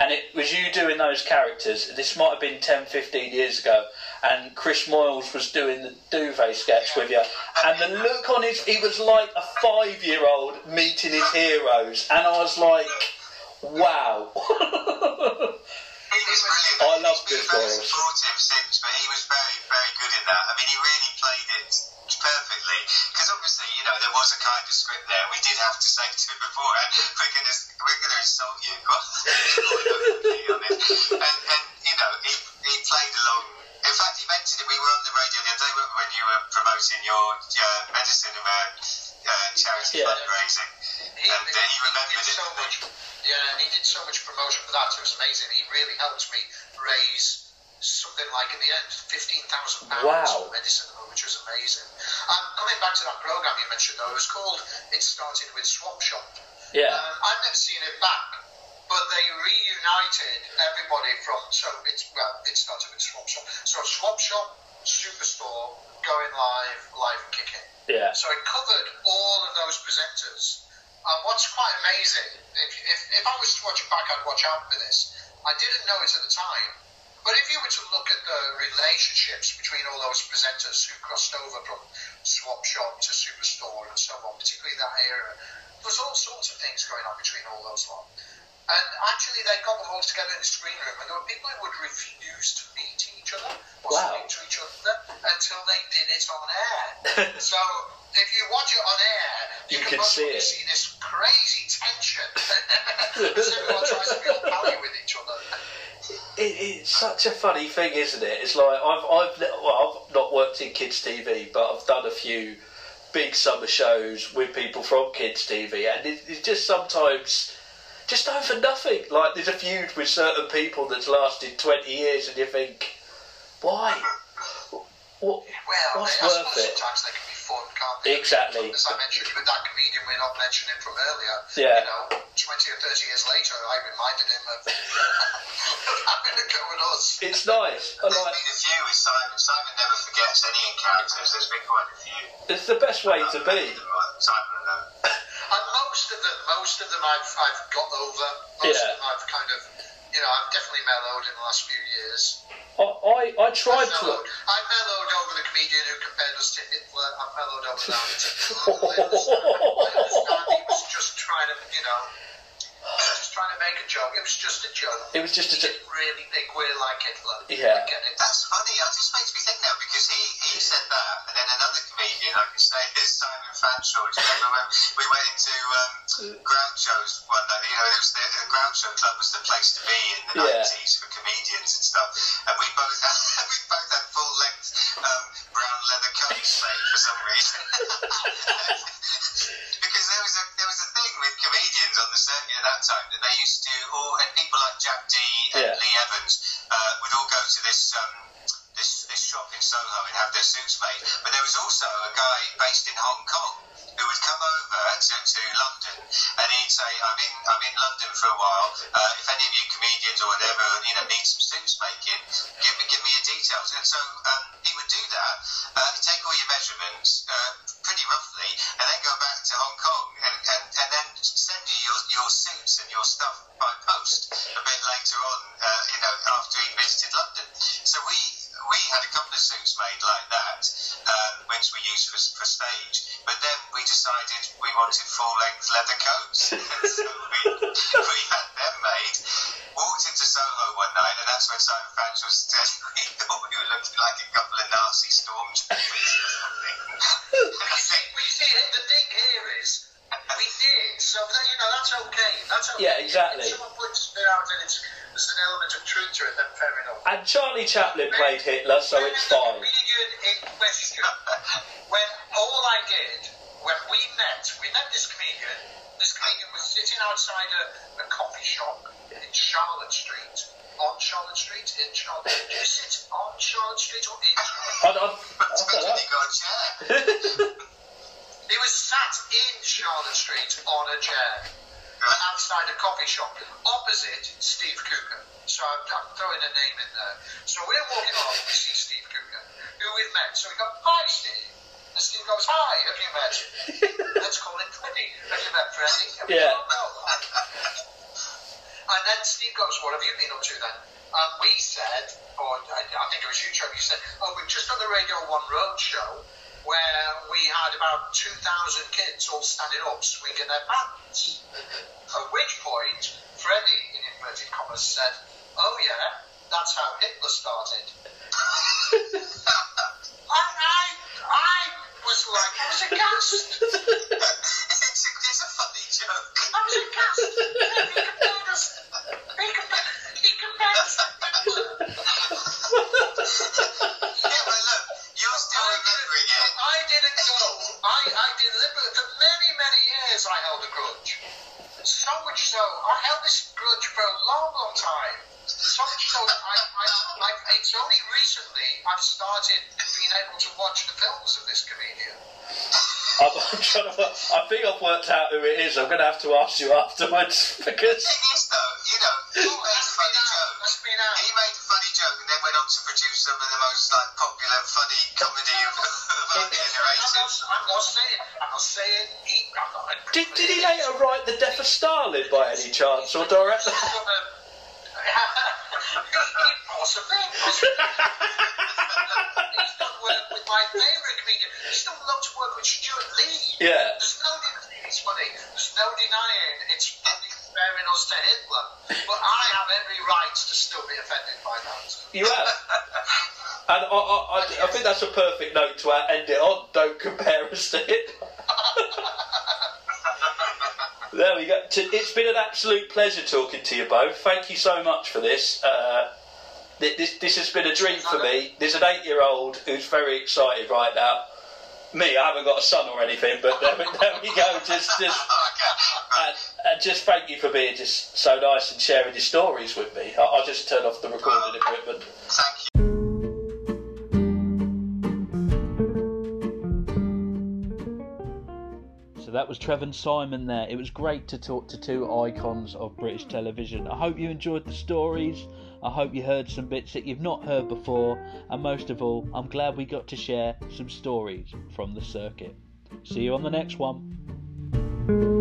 and it was you doing those characters. This might have been 10, 15 years ago and Chris Moyles was doing the duvet sketch with you and the look on his he was like a five year old meeting his heroes and I was like wow. <laughs> I love Chris Moyles. but he was very, very good in that. I mean, he really played it perfectly. Because obviously, know, there was a kind of script there. We did have to say to him beforehand, we're going to we're to insult you quite quite honest. And, and you know, he, he played along. In fact, he mentioned it. We were on the radio the other day when- you were promoting your uh, Medicinema uh, charity Yeah. fundraising, He, and uh, he he remembered it. so much. Yeah, and he did so much promotion for that. It was amazing. He really helped me raise something like in the end fifteen thousand pounds Wow. for Medicinema, which was amazing. Um, coming back to that program you mentioned, though, it was called "It Started with Swap Shop." yeah Um, I've never seen it back, but they reunited everybody from. So it's well, it started with Swap Shop. So Swap Shop, Superstore, going live, live and kicking. yeah So it covered all of those presenters. And what's quite amazing, if, if, if I was to watch it back, I'd watch out for this. I didn't know it at the time, but if you were to look at the relationships between all those presenters who crossed over from Swap Shop to Superstore and so on, particularly that era, there was all sorts of things going on between all those lot. And actually, they got them all together in the screen room, and there were people who would refuse to meet each other or Wow. speak to each other until they did it on air. <laughs> so if you watch it on air, you, You can, can see it. see this crazy tension <laughs> as everyone tries to be all pally with each other. It, it's such a funny thing, isn't it? It's like I've I've well I've not worked in kids TV, but I've done a few big summer shows with people from kids TV, and it, it's just sometimes just over nothing. Like there's a feud with certain people that's lasted twenty years, and you think, why? What? Well, What's I worth it? sometimes they can fun, can't they? Exactly. As I mentioned with that comedian we're not mentioning from earlier, Yeah. you know, 20 or 30 years later, I reminded him of, of <laughs> having a go at us. It's nice. I There's like. been a few with Simon. Simon never forgets any encounters. There's been quite a few. It's the best way to be. Simon and them. And most of them, most of them I've, I've got over. Most Yeah. of them I've kind of, you know, I've definitely mellowed in the last few years. I I, I tried I to. mellowed, I mellowed over the comedian who compared us to Hitler. I mellowed over that. Understand, <laughs> I understand he was just trying to, you know, just trying to make a joke. It was just a joke. It was just a He joke. didn't really think we're like Hitler. Yeah. I get it. That's funny. It just makes me think now because he, he said that, and then another comedian, I can say this, Simon Fanshawe. Do you remember when we went into um, Groucho's one night? You know, it was the, the Groucho Club was the place to be in the Yeah. nineties for comedians and stuff. And we both had <laughs> we both had full length um, brown leather coats made for some reason. <laughs> <laughs> on the circuit at that time that they used to all and people like Jack Dee and Yeah. Lee Evans uh, would all go to this um, this this shop in Soho and have their suits made. But there was also a guy based in Hong Kong who would come over to, to London and he'd say, I'm in I'm in London for a while. Uh, if any of you comedians or whatever you know need some suits making, give me give me your details. And so um, he would do that. Uh, take all your measurements uh, pretty roughly, and then go back to Hong Kong your stuff Played Hitler, so it's standing up swinging their pants. Worked out who it is. I'm going to have to ask you <laughs> afterwards because. The thing is, though, you know, he made a funny joke. That's been out. He made a funny joke and then went on to produce some of the most like popular funny comedy of, <laughs> of our I'm generation. not, I'm not saying, I'm not saying he, I'm not, Did, did he later write The Death of Stalin by any chance or direct? To end it on. Don't compare us to it. There we go. It's been an absolute pleasure talking to you both. Thank you so much for this. Uh, this this has been a dream for me. There's an eight-year-old who's very excited right now. Me, I haven't got a son or anything, but there, we- <laughs> there we go. Just just and, and just thank you for being just so nice and sharing your stories with me. I- I'll just turn off the recording equipment. That was Trevor Simon there. It was great to talk to two icons of British television. I hope you enjoyed the stories. I hope you heard some bits that you've not heard before. And most of all, I'm glad we got to share some stories from the circuit. See you on the next one.